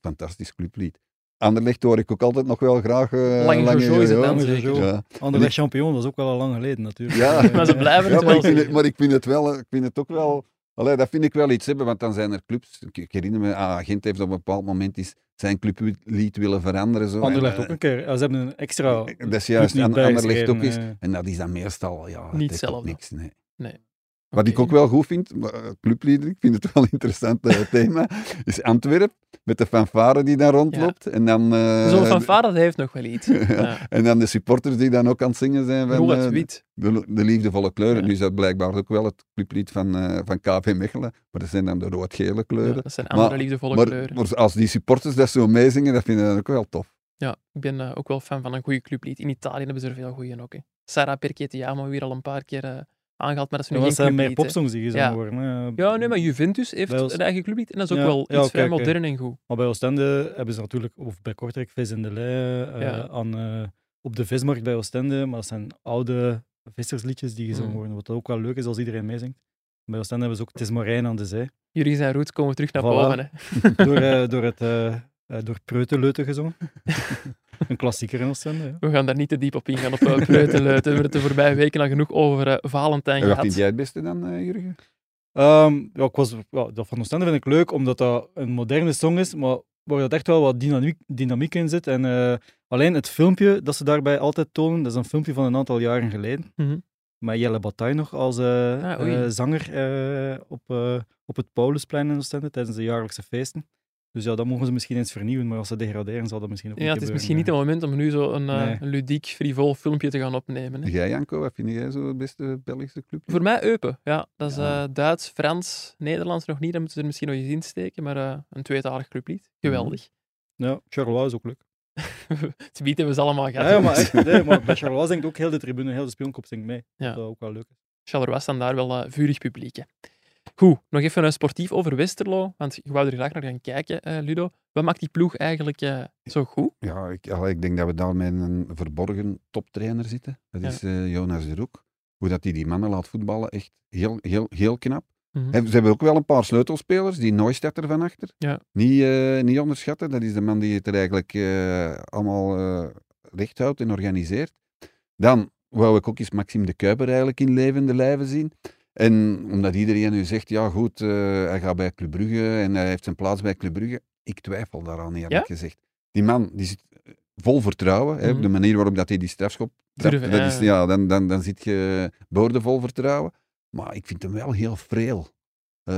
fantastisch clublied. Anderlecht hoor ik ook altijd nog wel graag. eh, Lange Jojo is het dan Lange. Ja. Anderlecht kampioen, dat is ook wel al lang geleden natuurlijk. Ja. Eh, Maar ze blijven Ja, het maar, wel ik vind het, zeggen. maar ik vind het wel, ik vind het ook wel, allee, dat vind ik wel iets hebben, want dan zijn er clubs, ik, ik herinner me, ah, Gent heeft op een bepaald moment is zijn clublied willen veranderen. Zo, Anderlecht en, ook een keer. Ja, ze hebben een extra eh, Dat is juist, Anderlecht ook eh. En dat is dan meestal, ja, Niet hetzelfde. niks, nee. Nee. Wat ik ook wel goed vind, maar, eh, clublieden, ik vind het wel een interessant eh, thema, is Antwerpen, met de fanfare die daar rondloopt. En dan... eh, Zo'n fanfare, dat heeft nog wel iets. Ja. En dan de supporters die dan ook aan het zingen zijn van Rood, eh, wit. de, de liefdevolle kleuren. Nu is dat blijkbaar ook wel het clublied van, van KV Mechelen, maar dat zijn dan de rood-gele kleuren. Dat zijn andere Maar- liefdevolle maar, kleuren. maar als die supporters dat zo meezingen, dat vind ik dan ook wel tof. Ja, ik ben ook wel fan van een goede clublied. In Italië hebben ze er veel goede ook. Hè. Sarah Perchetiamo weer al een paar keer aangehaald, maar dat is nu geen zijn meer popsongs die gezongen Ja. worden. hè. Ja, nee, maar Juventus heeft ons- een eigen clublied en dat is ook Ja, wel ja, iets vrij oké, oké. modern en goed. Maar bij Oostende hebben ze natuurlijk, of bij Kortrijk, vis in de lei, eh, Ja. aan, eh, op de vismarkt bij Oostende. Maar dat zijn oude vissersliedjes die gezongen Mm. worden. Wat ook wel leuk is als iedereen meezingt. Bij Oostende hebben ze ook Het is Marijn aan de zee. Jullie zijn roots komen terug naar Voilà. boven. Hè. Door, eh, door, het, eh eh, door Preutenleuten gezongen. een klassieker in Oostende. Ja. We gaan daar niet te diep op ingaan op uh, Preuteleut. We hebben het de voorbije weken al genoeg over eh, Valentijn En wat gehad. vind jij het beste dan, eh, Jurgen? Ehm, ja, ik was, ja, dat van Oostende vind ik leuk, omdat dat een moderne song is, maar waar dat echt wel wat dynamiek, dynamiek in zit. En eh, alleen het filmpje dat ze daarbij altijd tonen, dat is een filmpje van een aantal jaren geleden. Mhm. Met Jelle Bataille nog als eh, Ah, eh, zanger eh, op, eh, op het Paulusplein in Oostende tijdens de jaarlijkse feesten. Dus ja, dat mogen ze misschien eens vernieuwen, maar als ze degraderen zal dat misschien ook Ja, niet het is gebeuren, misschien niet het moment om nu zo een, eh, Nee. een ludiek, frivol filmpje te gaan opnemen. Hè. Jij, Janko, wat vind jij zo het beste Belgische club? Voor mij Eupen. Ja, dat is Ja. eh, Duits, Frans, Nederlands nog niet. Dan moeten ze er misschien nog eens in steken. Maar eh, een tweetalig clublied. Geweldig. Ja, Charleroi is ook leuk. het bieden we ze allemaal gehad. Ja, ja, maar, echt, nee, maar bij Charleroi zingt ook heel de tribune, heel de speelkop zingt mee. Ja. Dat ook wel leuk is. Charleroi staan daar wel vurig publiek. Hè. Goed, nog even een sportief over Westerlo. Want je wou er graag naar gaan kijken, eh, Ludo. Wat maakt die ploeg eigenlijk eh, zo goed? Ja, ik, ik denk dat we daar met een verborgen toptrainer zitten. Dat Ja. is eh, Jonas de Roek. Hoe dat hij die mannen laat voetballen, echt heel, heel, heel knap. En Ze hebben ook wel een paar sleutelspelers, die Neustedt van achter. Ja. Niet, niet onderschatten, dat is de man die het er eigenlijk allemaal recht houdt en organiseert. Dan wou ik ook eens Maxime de Kuiper eigenlijk in levende lijven zien. En omdat iedereen nu zegt, ja goed, eh, hij gaat bij Club Brugge en hij heeft zijn plaats bij Club Brugge. Ik twijfel daaraan eerlijk Ja? gezegd. Die man die zit vol vertrouwen. hè, Mhm. de manier waarop dat hij die strafschop trapt, dat is, ja, dan, dan, dan zit je boordevol vertrouwen. Maar ik vind hem wel heel freel. Eh,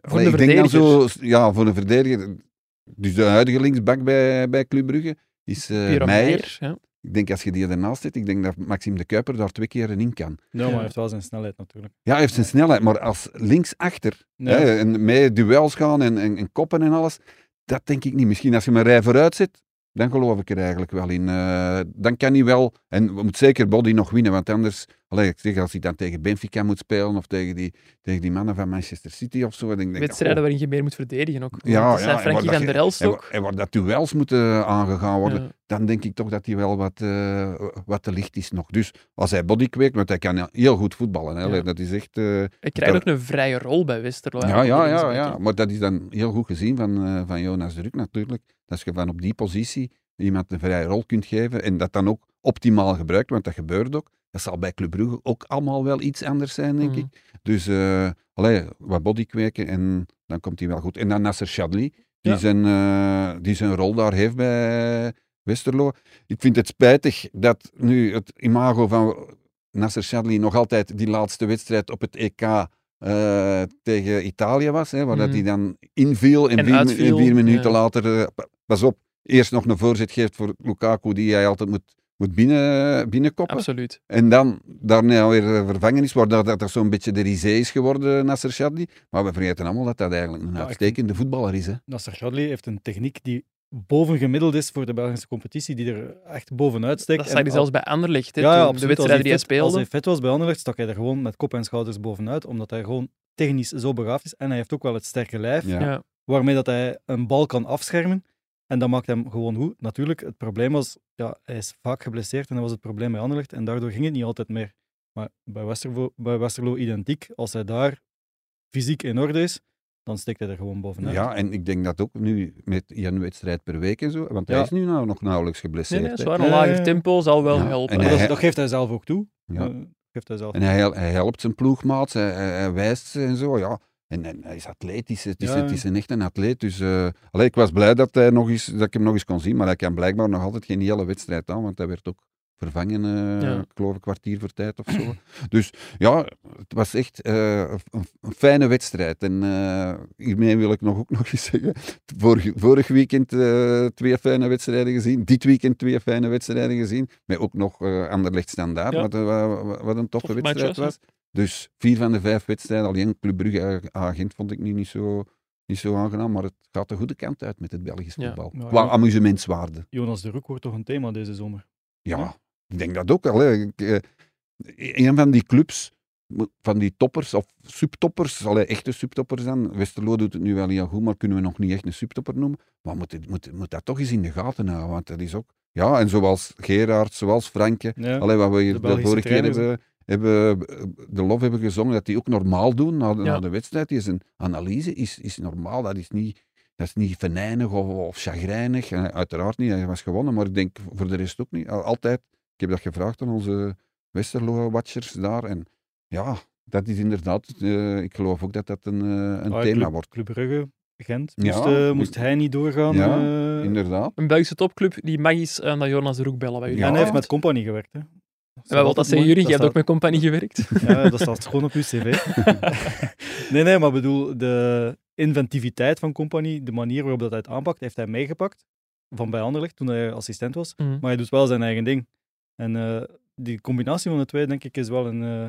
Voor allee, de ik denk dan zo, ja, voor een verdediger. Dus de huidige linksback bij, bij Club Brugge is Meijer. Meijer, ja. Ik denk als je die ernaast zit, ik denk dat Maxime de Kuiper daar twee keer in kan. Ja, maar hij heeft wel zijn snelheid natuurlijk. Ja, hij heeft zijn snelheid, maar als linksachter Ja. hè, en mee duels gaan en, en, en koppen en alles, dat denk ik niet. Misschien als je mijn rij vooruit zit, dan geloof ik er eigenlijk wel in. Eh, dan kan hij wel, en we moet zeker Body nog winnen, want anders, allee, ik zeg, als hij dan tegen Benfica moet spelen of tegen die, tegen die mannen van Manchester City of zo, dan denk Wedstrijden oh, waarin je meer moet verdedigen ook. Ja, ja, zijn Frankie van dat der Elst en, ook. wa- en waar dat duels moeten aangegaan worden, Ja. dan denk ik toch dat hij wel wat, eh, wat te licht is nog. Dus als hij body kweekt, want hij kan heel goed voetballen. Hè, Ja. Dat is echt... eh, Hij krijgt ook een vrije rol bij Westerlo. ja, ja, ja, ja. Maar dat is dan heel goed gezien van, eh, van Jonas Druk natuurlijk. Dat je van op die positie iemand een vrije rol kunt geven en dat dan ook optimaal gebruikt, want dat gebeurt ook. Dat zal bij Club Brugge ook allemaal wel iets anders zijn, denk Mhm. ik. Dus allee, wat body kweken en dan komt hij wel goed. En dan Nasser Chadli, die, Ja. zijn, eh, die zijn rol daar heeft bij Westerlo. Ik vind het spijtig dat nu het imago van Nasser Chadli nog altijd die laatste wedstrijd op het EK eh, tegen Italië was, hè, waar dat Mhm. hij dan inviel en, En vier, uitviel, en vier minuten ja. later, pa- pas op, eerst nog een voorzet geeft voor Lukaku, die hij altijd moet moet binnen, binnenkoppen. Absoluut. En dan daarna weer vervangen is, waardoor dat, dat zo'n beetje de risé is geworden, Nasser Chadli. Maar we vergeten allemaal dat dat eigenlijk een Ja, uitstekende voetballer is. Hè. Nasser Chadli heeft een techniek die bovengemiddeld is voor de Belgische competitie, die er echt bovenuit steekt. Dat En zag hij zelfs bij Anderlecht. hè, Ja, ja, toen de absoluut. Als wedstrijden die hij fit- Als speelde. hij fit was bij Anderlecht, stak hij er gewoon met kop en schouders bovenuit, omdat hij gewoon technisch zo begaafd is. En hij heeft ook wel het sterke lijf, Ja. Ja. waarmee dat hij een bal kan afschermen. En dat maakt hem gewoon goed. Natuurlijk, het probleem was, ja, hij is vaak geblesseerd en dat was het probleem bij Anderlecht. En daardoor ging het niet altijd meer. Maar bij Westerlo, bij Westerlo identiek, als hij daar fysiek in orde is, dan steekt hij er gewoon bovenuit. Ja, en ik denk dat ook nu met één wedstrijd per week en zo, want hij is nu nou nog nauwelijks Nee, geblesseerd. nee, zwaar een lager tempo zal wel Ja, helpen. en dat, hij- dat geeft hij zelf ook toe. Ja. Eh, geeft hij zelf En hij, hij helpt zijn ploegmaat, hij wijst ze en zo, ja. En, en hij is atletisch, het is, Ja. het is een echt een atleet. Dus eh, allee, ik was blij dat, hij nog eens, dat ik hem nog eens kon zien, maar hij kan blijkbaar nog altijd geen hele wedstrijd aan, want hij werd ook vervangen, Ja. ik geloof een kwartier voor tijd of zo. dus ja, het was echt eh, een, een fijne wedstrijd. En hiermee wil ik nog ook nog eens zeggen, vorig, vorig weekend twee fijne wedstrijden gezien, dit weekend twee fijne wedstrijden gezien, met ook nog Anderlecht Standaard, Ja. wat, wat, wat een toffe Tof wedstrijd match was. Dus vier van de vijf wedstrijden, alleen Club Brugge agent vond ik nu niet zo, niet zo aangenaam, maar het gaat de goede kant uit met het Belgisch voetbal. Ja, Qua amusementswaarde. Jonas de Roek wordt toch een thema deze zomer. Ja, Ja. ik denk dat ook al. Eh, een van die clubs, van die toppers of subtoppers, allee, echte subtoppers dan. Westerlo doet het nu wel heel goed, maar kunnen we nog niet echt een subtopper noemen. Maar moet, het- moet, moet dat toch eens in de gaten houden, want dat is ook... Ja, en zoals Gerard, zoals Franke, Ja. Allee, wat we hier De de, vorige keer hebben, hebben, de lof hebben gezongen, dat die ook normaal doen na de, Ja. na de wedstrijd. Die is een analyse is, is normaal, dat is niet, dat is niet venijnig of, of chagrijnig. En uiteraard niet, hij was gewonnen, maar ik denk voor de rest ook niet. Al- Altijd, ik heb dat gevraagd aan onze Westerlo-watchers daar. En ja, dat is inderdaad, eh, ik geloof ook dat dat een, eh, een Ah, thema Club- wordt. Club Brugge, Gent. Ja, Moest, eh, moest hij niet doorgaan? Ja, eh, Inderdaad. Een Belgische topclub die mag eens eh, naar Jonas de Roek bellen bij jullie. Ja. En hij heeft met Company gewerkt. Hè. En wat dat zeggen jullie? Je hebt ook met compagnie gewerkt. Ja, dat staat gewoon op uw cv. nee, nee, maar bedoel, de inventiviteit van Company, de manier waarop dat hij het aanpakt, heeft hij meegepakt. Van bij Anderlecht, toen hij assistent was. Mhm. Maar hij doet wel zijn eigen ding. En eh, die combinatie van de twee, denk ik, is wel een... eh,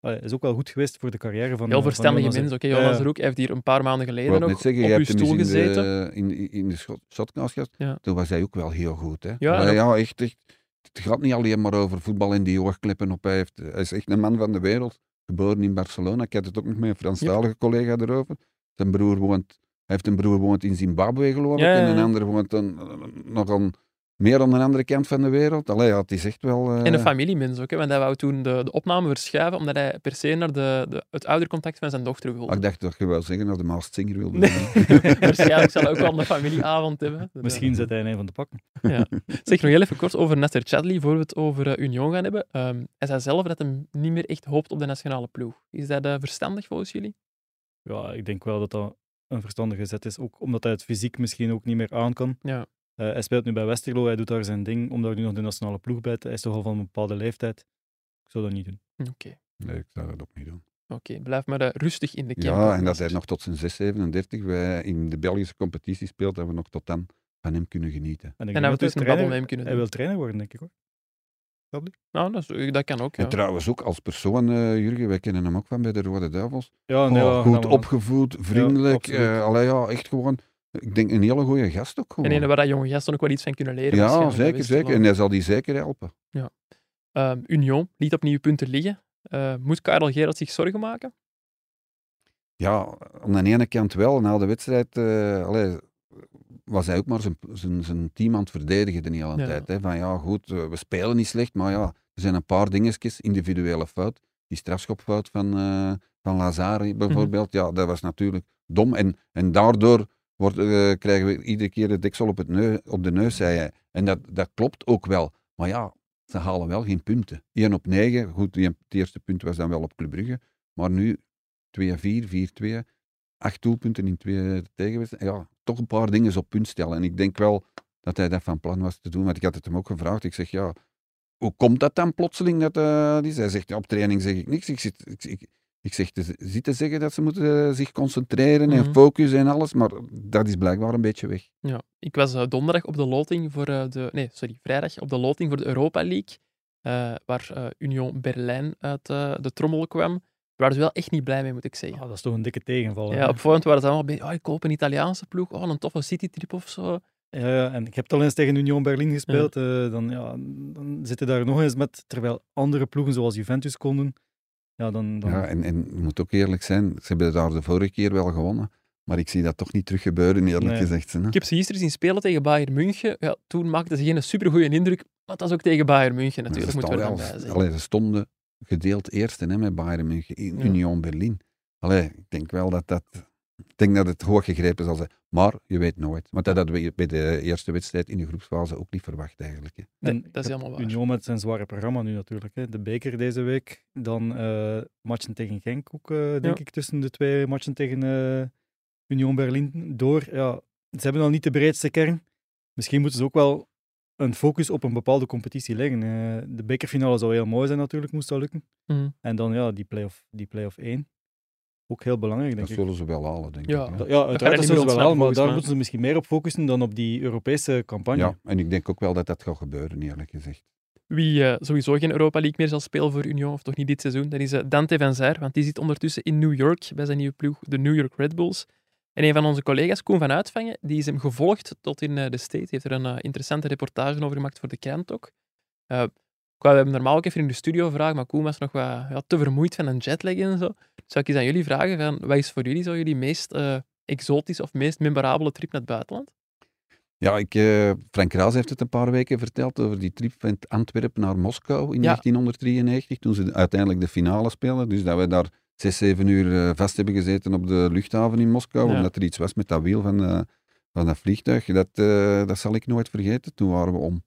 allee, is ook wel goed geweest voor de carrière van Heel eh, verstandige Jonas. mens. Oké, Ja, Jonas Roek hij heeft hier een paar maanden geleden nog zeggen, op uw stoel in gezeten. de, in, in de gehad. Ja. Toen was hij ook wel heel goed. Hè? Ja, Maar ja, echt, echt. Het gaat niet alleen maar over voetbal en die oogkleppen op. Hij, heeft, hij is echt een man van de wereld. Geboren in Barcelona. Ik had het ook nog met een Franstalige collega erover. Zijn broer woont, hij heeft een broer woont in Zimbabwe, geloof ik. Ja, ja, En een ander woont dan, nog aan, meer aan de andere kant van de wereld. Allee, ja, het is echt wel... eh, En een familiemens ook, hè, want hij wou toen de, de opname verschuiven, omdat hij per se naar de, de, het oudercontact van zijn dochter wilde. ah, ik dacht dat je wel zeggen dat de Maast Singer wilde Nee. Waarschijnlijk zal hij ook wel een familieavond hebben. Misschien zet hij in een van de pakken. Zeg nog heel even kort over Nasser Chadli, voor we het over eh, Union gaan hebben. Ehm, hij zei zelf dat hij niet meer echt hoopt op de nationale ploeg. Is dat eh, verstandig volgens jullie? Ja, ik denk wel dat dat een verstandige zet is. Ook omdat hij het fysiek misschien ook niet meer aan kan. Ja. Eh, hij speelt nu bij Westerlo, hij doet daar zijn ding, om daar nu nog de nationale ploeg bij te... Hij is toch al van een bepaalde leeftijd. Ik zou dat niet doen. Oké, Nee, ik zou dat ook niet doen. oké. blijf maar eh, rustig in de camper. Ja, en dat hij nog tot zijn 6, 37 wij in de Belgische competitie speelt, dat we nog tot dan van hem kunnen genieten. En, En hij we dat dus een babbel met hem kunnen Hij wil trainer worden, denk ik hoor. Nou, dat, is- dat kan ook, ja. En trouwens ook als persoon, eh, Jurgen, wij kennen hem ook van bij de Rode Duivels. Ja, Oh, nee, ja, goed we- opgevoed, vriendelijk. eh allee, ja, echt gewoon, ik denk een hele goede gast ook gewoon. En een waar dat jonge gasten ook wel iets van kunnen leren. ja, zeker, zeker. En hij zal die zeker helpen. Ehm, Union liet opnieuw punten liggen. Eh, moet Karel Gerard zich zorgen maken? Ja, aan de ene kant wel. Na de wedstrijd eh, allee, was hij ook maar zijn, zijn, zijn team aan het verdedigen de hele Ja. tijd. Hè. Van ja, goed, eh, we spelen niet slecht, maar ja, er zijn een paar dingetjes, individuele fout. Die strafschopfout van, eh van Lazari bijvoorbeeld, ja, dat was natuurlijk dom. En, en daardoor wordt, eh, krijgen we iedere keer de deksel op, het neu- op de neus, zei hij. En dat, dat klopt ook wel. Maar ja, ze halen wel geen punten. 1 op 9, goed, die, het eerste punt was dan wel op Club Brugge, maar nu 2-4, 4-2, acht doelpunten in twee tegenwedstrijden. Ja, toch een paar dingen op punt stellen. En ik denk wel dat hij dat van plan was te doen, want ik had het hem ook gevraagd. Ik zeg, ja, hoe komt dat dan plotseling? Dat, eh, die, hij zegt, op training zeg ik niks. Ik, zit, ik, ik, Ik zeg te zitten zeggen dat ze moeten zich concentreren en Mhm. focussen en alles, maar dat is blijkbaar een beetje weg. Ja, ik was eh, donderdag op de loting voor eh, de... Nee, sorry, vrijdag op de loting voor de Europa League, eh, waar eh, Union Berlijn uit eh, de trommel kwam. Daar waren ze wel echt niet blij mee, moet ik zeggen. Ah, dat is toch een dikke tegenval. Ja, op voorhand waren ze allemaal bij, oh, ik koop een Italiaanse ploeg, oh, een toffe citytrip of zo. Ja, ja, en ik heb het al eens tegen Union Berlin gespeeld. eh, dan, ja, dan zitten daar nog eens met, terwijl andere ploegen zoals Juventus konden. Ja, dan, dan, Ja, en, en je moet ook eerlijk zijn, ze hebben daar de vorige keer wel gewonnen, maar ik zie dat toch niet terug gebeuren, eerlijk Nee. gezegd. Hè. Ik heb ze gisteren zien spelen tegen Bayern München. Ja, toen maakten ze geen supergoeie indruk, maar dat was ook tegen Bayern München natuurlijk, ze, moeten we wel- bij allee, ze stonden gedeeld eerste hè, met Bayern München in Ja. Union Berlin. Allee, ik denk wel dat dat... Ik denk dat het hoog gegrepen zal zijn. Maar je weet nooit. Want dat hadden we bij de eerste wedstrijd in de groepsfase ook niet verwacht eigenlijk. Hè. Nee, En dat is helemaal waar. Union met zijn zware programma nu natuurlijk. Hè. De beker deze week, dan eh, matchen tegen Genk ook, eh, denk Ja. ik, tussen de twee matchen tegen eh, Union Berlin door. Ja, ze hebben al niet de breedste kern. Misschien moeten ze ook wel een focus op een bepaalde competitie leggen. Eh, de bekerfinale zou heel mooi zijn natuurlijk, moest dat lukken. Mhm. En dan ja, die play-off, die play-off 1. Ook heel belangrijk, denk Dat ik. zullen ze wel halen, denk Ja. ik. hè. Dat- Ja, uiteraard, er dat zullen ze wel halen, maar daar moeten ze misschien meer op focussen dan op die Europese campagne. Ja, en ik denk ook wel dat dat gaat gebeuren, eerlijk gezegd. Wie eh, sowieso geen Europa League meer zal spelen voor Union, of toch niet dit seizoen, dat is eh, Dante van Zijr, want die zit ondertussen in New York bij zijn nieuwe ploeg, de New York Red Bulls. En een van onze collega's, Koen van Uitvangen, die is hem gevolgd tot in eh, de States. Die heeft er een interessante reportage over gemaakt voor de krant ook. Ik wou hem normaal ook even in de studio vragen, maar Koen was nog wat ja, te vermoeid van een jetlag en zo. Dus zou ik eens aan jullie vragen, van, wat is voor jullie zo jullie meest eh, exotische of meest memorabele trip naar het buitenland? Ja, ik, eh, Frank Raas heeft het een paar weken verteld over die trip van Antwerpen naar Moskou in Ja. 1993, toen ze uiteindelijk de finale speelden. Dus dat we daar zes, zeven uur eh, vast hebben gezeten op de luchthaven in Moskou, Ja. omdat er iets was met dat wiel van, van dat vliegtuig. Dat, dat zal ik nooit vergeten. Toen waren we om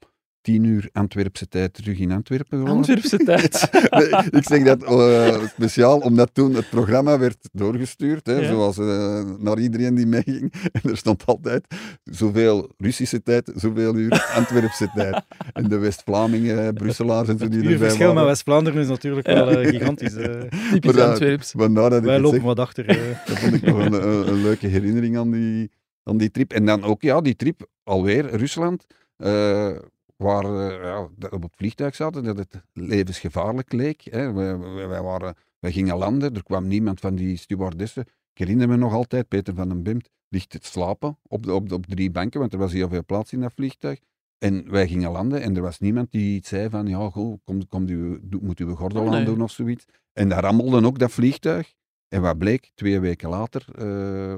tien uur Antwerpse tijd terug in Antwerpen. ik. Antwerpse tijd. Ik zeg dat eh, speciaal omdat toen het programma werd doorgestuurd, hè, Ja. zoals eh, naar iedereen die meeging. En er stond altijd zoveel Russische tijd, zoveel uur Antwerpse tijd. En de West-Vlamingen, Brusselaars en zo Het die erbij uurverschil met waren. West-Vlaanderen is natuurlijk wel eh, gigantisch. eh. Typisch Maar, eh, Antwerps. Wij het lopen zeg. wat achter. eh. Dat vond ik nog een, een, een leuke herinnering aan die, aan die trip. En dan ook, ja, die trip alweer, Rusland, eh, waar eh, ja, op het vliegtuig zaten, dat het levensgevaarlijk leek. Hè. Wij, waren, wij gingen landen, er kwam niemand van die stewardessen. Ik herinner me nog altijd, Peter van den Bimt ligt te slapen op, de, op, de- op drie banken, want er was heel veel plaats in dat vliegtuig. En wij gingen landen en er was niemand die iets zei van, ja, goh, kom, kom doe- moet uw gordel nee. aandoen of zoiets. En daar rammelde ook dat vliegtuig. En wat bleek, twee weken later eh,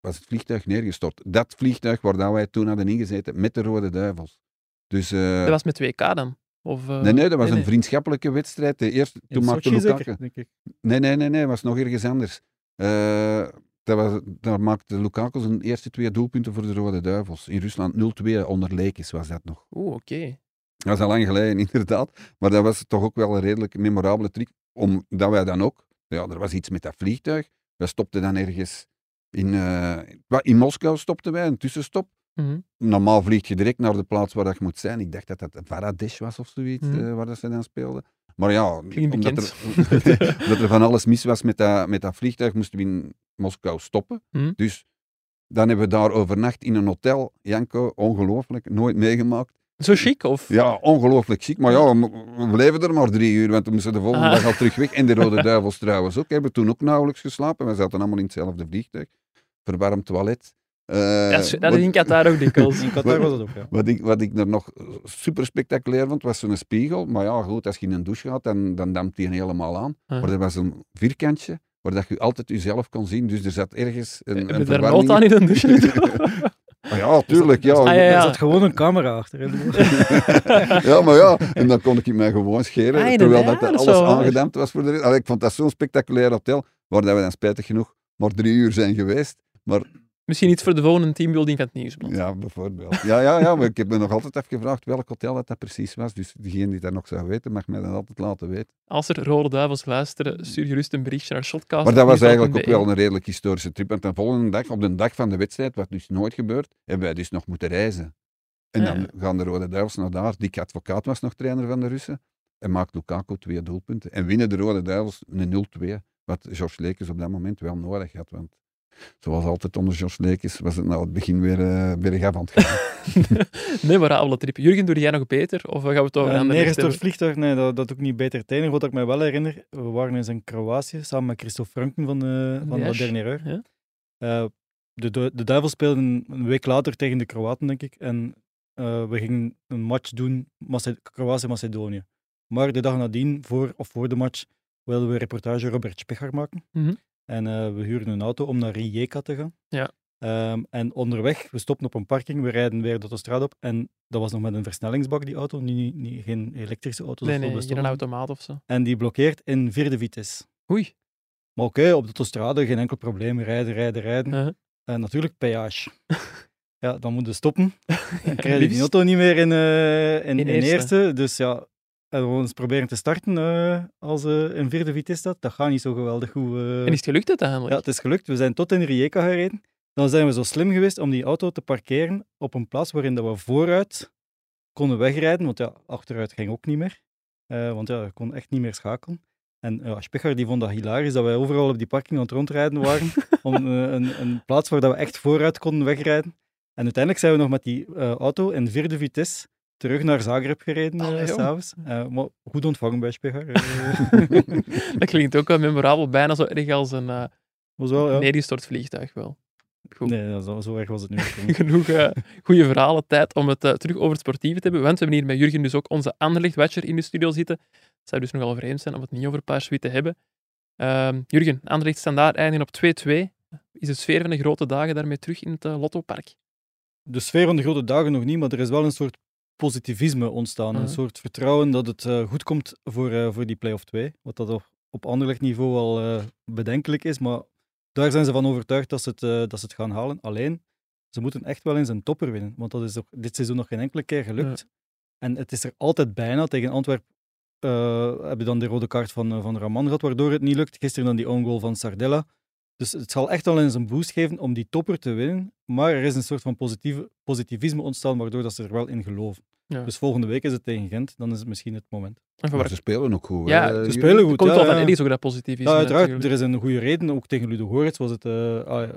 was het vliegtuig neergestort. Dat vliegtuig waar dat wij toen hadden ingezeten met de Rode Duivels. Dus, eh, Dat was met 2K dan? Of, eh, nee, nee, dat was nee, een vriendschappelijke wedstrijd. De eerste, In toen maakte Lukaku... zeker, denk ik. Nee, nee, nee, nee, het was nog ergens anders. Eh, dat was, daar maakte Lukaku zijn eerste twee doelpunten voor de Rode Duivels. In Rusland 0-2 onder Lekes was dat nog. Oeh, oké. Dat is al lang geleden, inderdaad. Maar dat was toch ook wel een redelijk memorabele trick. Omdat wij dan ook... Ja, er was iets met dat vliegtuig. Wij stopten dan ergens... In, eh, in Moskou stopten wij, een tussenstop. Mhm. Normaal vlieg je direct naar de plaats waar dat je moet zijn. Ik dacht dat dat Varadesh was of zoiets, eh, waar dat ze dan speelden. Maar ja, Klinkt omdat er, omdat er van alles mis was met dat, met dat vliegtuig, moesten we in Moskou stoppen. Mhm. Dus dan hebben we daar overnacht in een hotel. Janko, ongelooflijk, nooit meegemaakt. Zo chic, of? Ja, ongelooflijk ziek. Maar ja, we, we bleven er maar drie uur, want we moesten de volgende Ah. dag al terug weg. En de Rode Duivels trouwens ook. Hebben toen ook nauwelijks geslapen. We zaten allemaal in hetzelfde vliegtuig. Verwarmd toilet. Eh, dat is, dat wat- is in Qatar ook dikwijls. In Qatar was het ook, ja. wat ik, wat ik er nog super spectaculair vond, was zo'n spiegel. Maar ja, goed, als je in een douche gaat, dan, dan dampt die helemaal aan. Ah. Maar er was een vierkantje, waar dat je altijd jezelf kon zien. Dus er zat ergens een, Heb een je daar verwarming nood aan in een douche? Ah ja, tuurlijk. Ja. Ah, ja, Er ja. zat gewoon een camera achter. ja, maar ja, en dan kon ik mij gewoon scheren, Ah, terwijl dat alles zo. aangedampt was voor de rest. Allee, ik vond dat zo'n spectaculair hotel, waar dat we dan spijtig genoeg maar drie uur zijn geweest. Maar Misschien iets voor de volgende teambuilding van het Nieuwsblad. ja, bijvoorbeeld. Ja, ja, ja, maar ik heb me nog altijd afgevraagd welk hotel dat, dat precies was. Dus degene die dat nog zou weten, mag mij dat altijd laten weten. Als er Rode Duivels luisteren, stuur gerust een berichtje naar Shotcast. Maar dat was eigenlijk ook wel een redelijk historische trip. Want de volgende dag, op de dag van de wedstrijd, wat dus nooit gebeurt, hebben wij dus nog moeten reizen. En dan Ja. gaan de Rode Duivels naar daar. Dick Advocaat was nog trainer van de Russen. En maakt Lukaku twee doelpunten. En winnen de Rode Duivels een 0-2. Wat George Lekes op dat moment wel nodig had. Want zoals altijd onder George Lekes was het nou het begin weer uh, bergaf aan het gaan. Memorabele trip. Jurgen, doe jij nog beter? Of gaan we het over Uh, een ander nergens door het vliegtuig, nee, dat, dat ook niet beter. Het enige wat ik me wel herinner, we waren eens in Kroatië samen met Christophe Franken van de, van de Dernière Heure. ja. Eh, de, de, de Duivels speelden een week later tegen de Kroaten, denk ik. En eh, we gingen een match doen, Mace- Kroatië-Macedonië. Maar de dag nadien, voor, of voor de match, wilden we een reportage Robert Specher maken. Mhm. En eh, we huurden een auto om naar Rijeka te gaan. Ja. Ehm, en onderweg, we stopten op een parking, we rijden weer de autostrade op. En dat was nog met een versnellingsbak, die auto. Niet, niet, geen elektrische auto. Nee, nee, hier een automaat of zo. En die blokkeert in vierde vitesse. Oei. Maar oké, op de autostrade geen enkel probleem. Rijden, rijden, rijden. Uh-huh. En natuurlijk peage. ja, dan moeten we stoppen. Dan krijg je die auto niet meer in, in, In in, eerste. eerste. Dus ja, en we eens proberen te starten eh, als eh in vierde vitesse staat. Dat gaat niet zo geweldig goed. eh. En is het gelukt uiteindelijk? Ja, het is gelukt. We zijn tot in Rijeka gereden. Dan zijn we zo slim geweest om die auto te parkeren op een plaats waarin dat we vooruit konden wegrijden. Want ja, achteruit ging ook niet meer. Want ja, je kon echt niet meer schakelen. En ja, Specher die vond dat hilarisch dat wij overal op die parking aan het rondrijden waren. om een, een plaats waar dat we echt vooruit konden wegrijden. En uiteindelijk zijn we nog met die auto in vierde vitesse terug naar Zagreb gereden Allee, eh, jong. s'avonds. Eh, maar goed ontvangen bij Specher. Eh, dat klinkt ook wel memorabel, bijna zo erg als een eh was wel, ja. neergestort vliegtuig wel. Goed. Nee, zo, zo erg was het nu. niet. Genoeg eh, goede verhalen, tijd om het eh, terug over het sportieve te hebben. Want we hebben hier met Jurgen dus ook onze Anderlecht-watcher in de studio zitten. Het zou dus nogal vreemd zijn om het niet over Paars-Wit te hebben. Ehm, Jurgen, Anderlecht standaard eindigen op 2-2. Is de sfeer van de grote dagen daarmee terug in het eh, Lottopark? de sfeer van de grote dagen nog niet, maar er is wel een soort positivisme ontstaan. Mhm. Een soort vertrouwen dat het eh, goed komt voor, eh, voor die play-off 2. Wat dat op, op Anderlecht niveau al eh, bedenkelijk is, maar daar zijn ze van overtuigd dat ze, het, dat ze het gaan halen. Alleen, ze moeten echt wel eens een topper winnen, want dat is ook dit seizoen nog geen enkele keer gelukt. En het is er altijd bijna. Tegen Antwerpen heb je dan de rode kaart van, van Raman gehad, waardoor het niet lukt. Gisteren dan die own goal van Sardella. Dus het zal echt wel eens een boost geven om die topper te winnen. Maar er is een soort van positieve, positivisme ontstaan, waardoor dat ze er wel in geloven. Ja. Dus volgende week is het tegen Gent, dan is het misschien het moment. Maar ze spelen ook goed. Ja, hè, ze spelen goed. het komt ja, wel van. Eddie ook dat positief is. Ja, uiteraard. natuurlijk. Er is een goede reden. Ook tegen Ludo Goretz was het... eh, ah,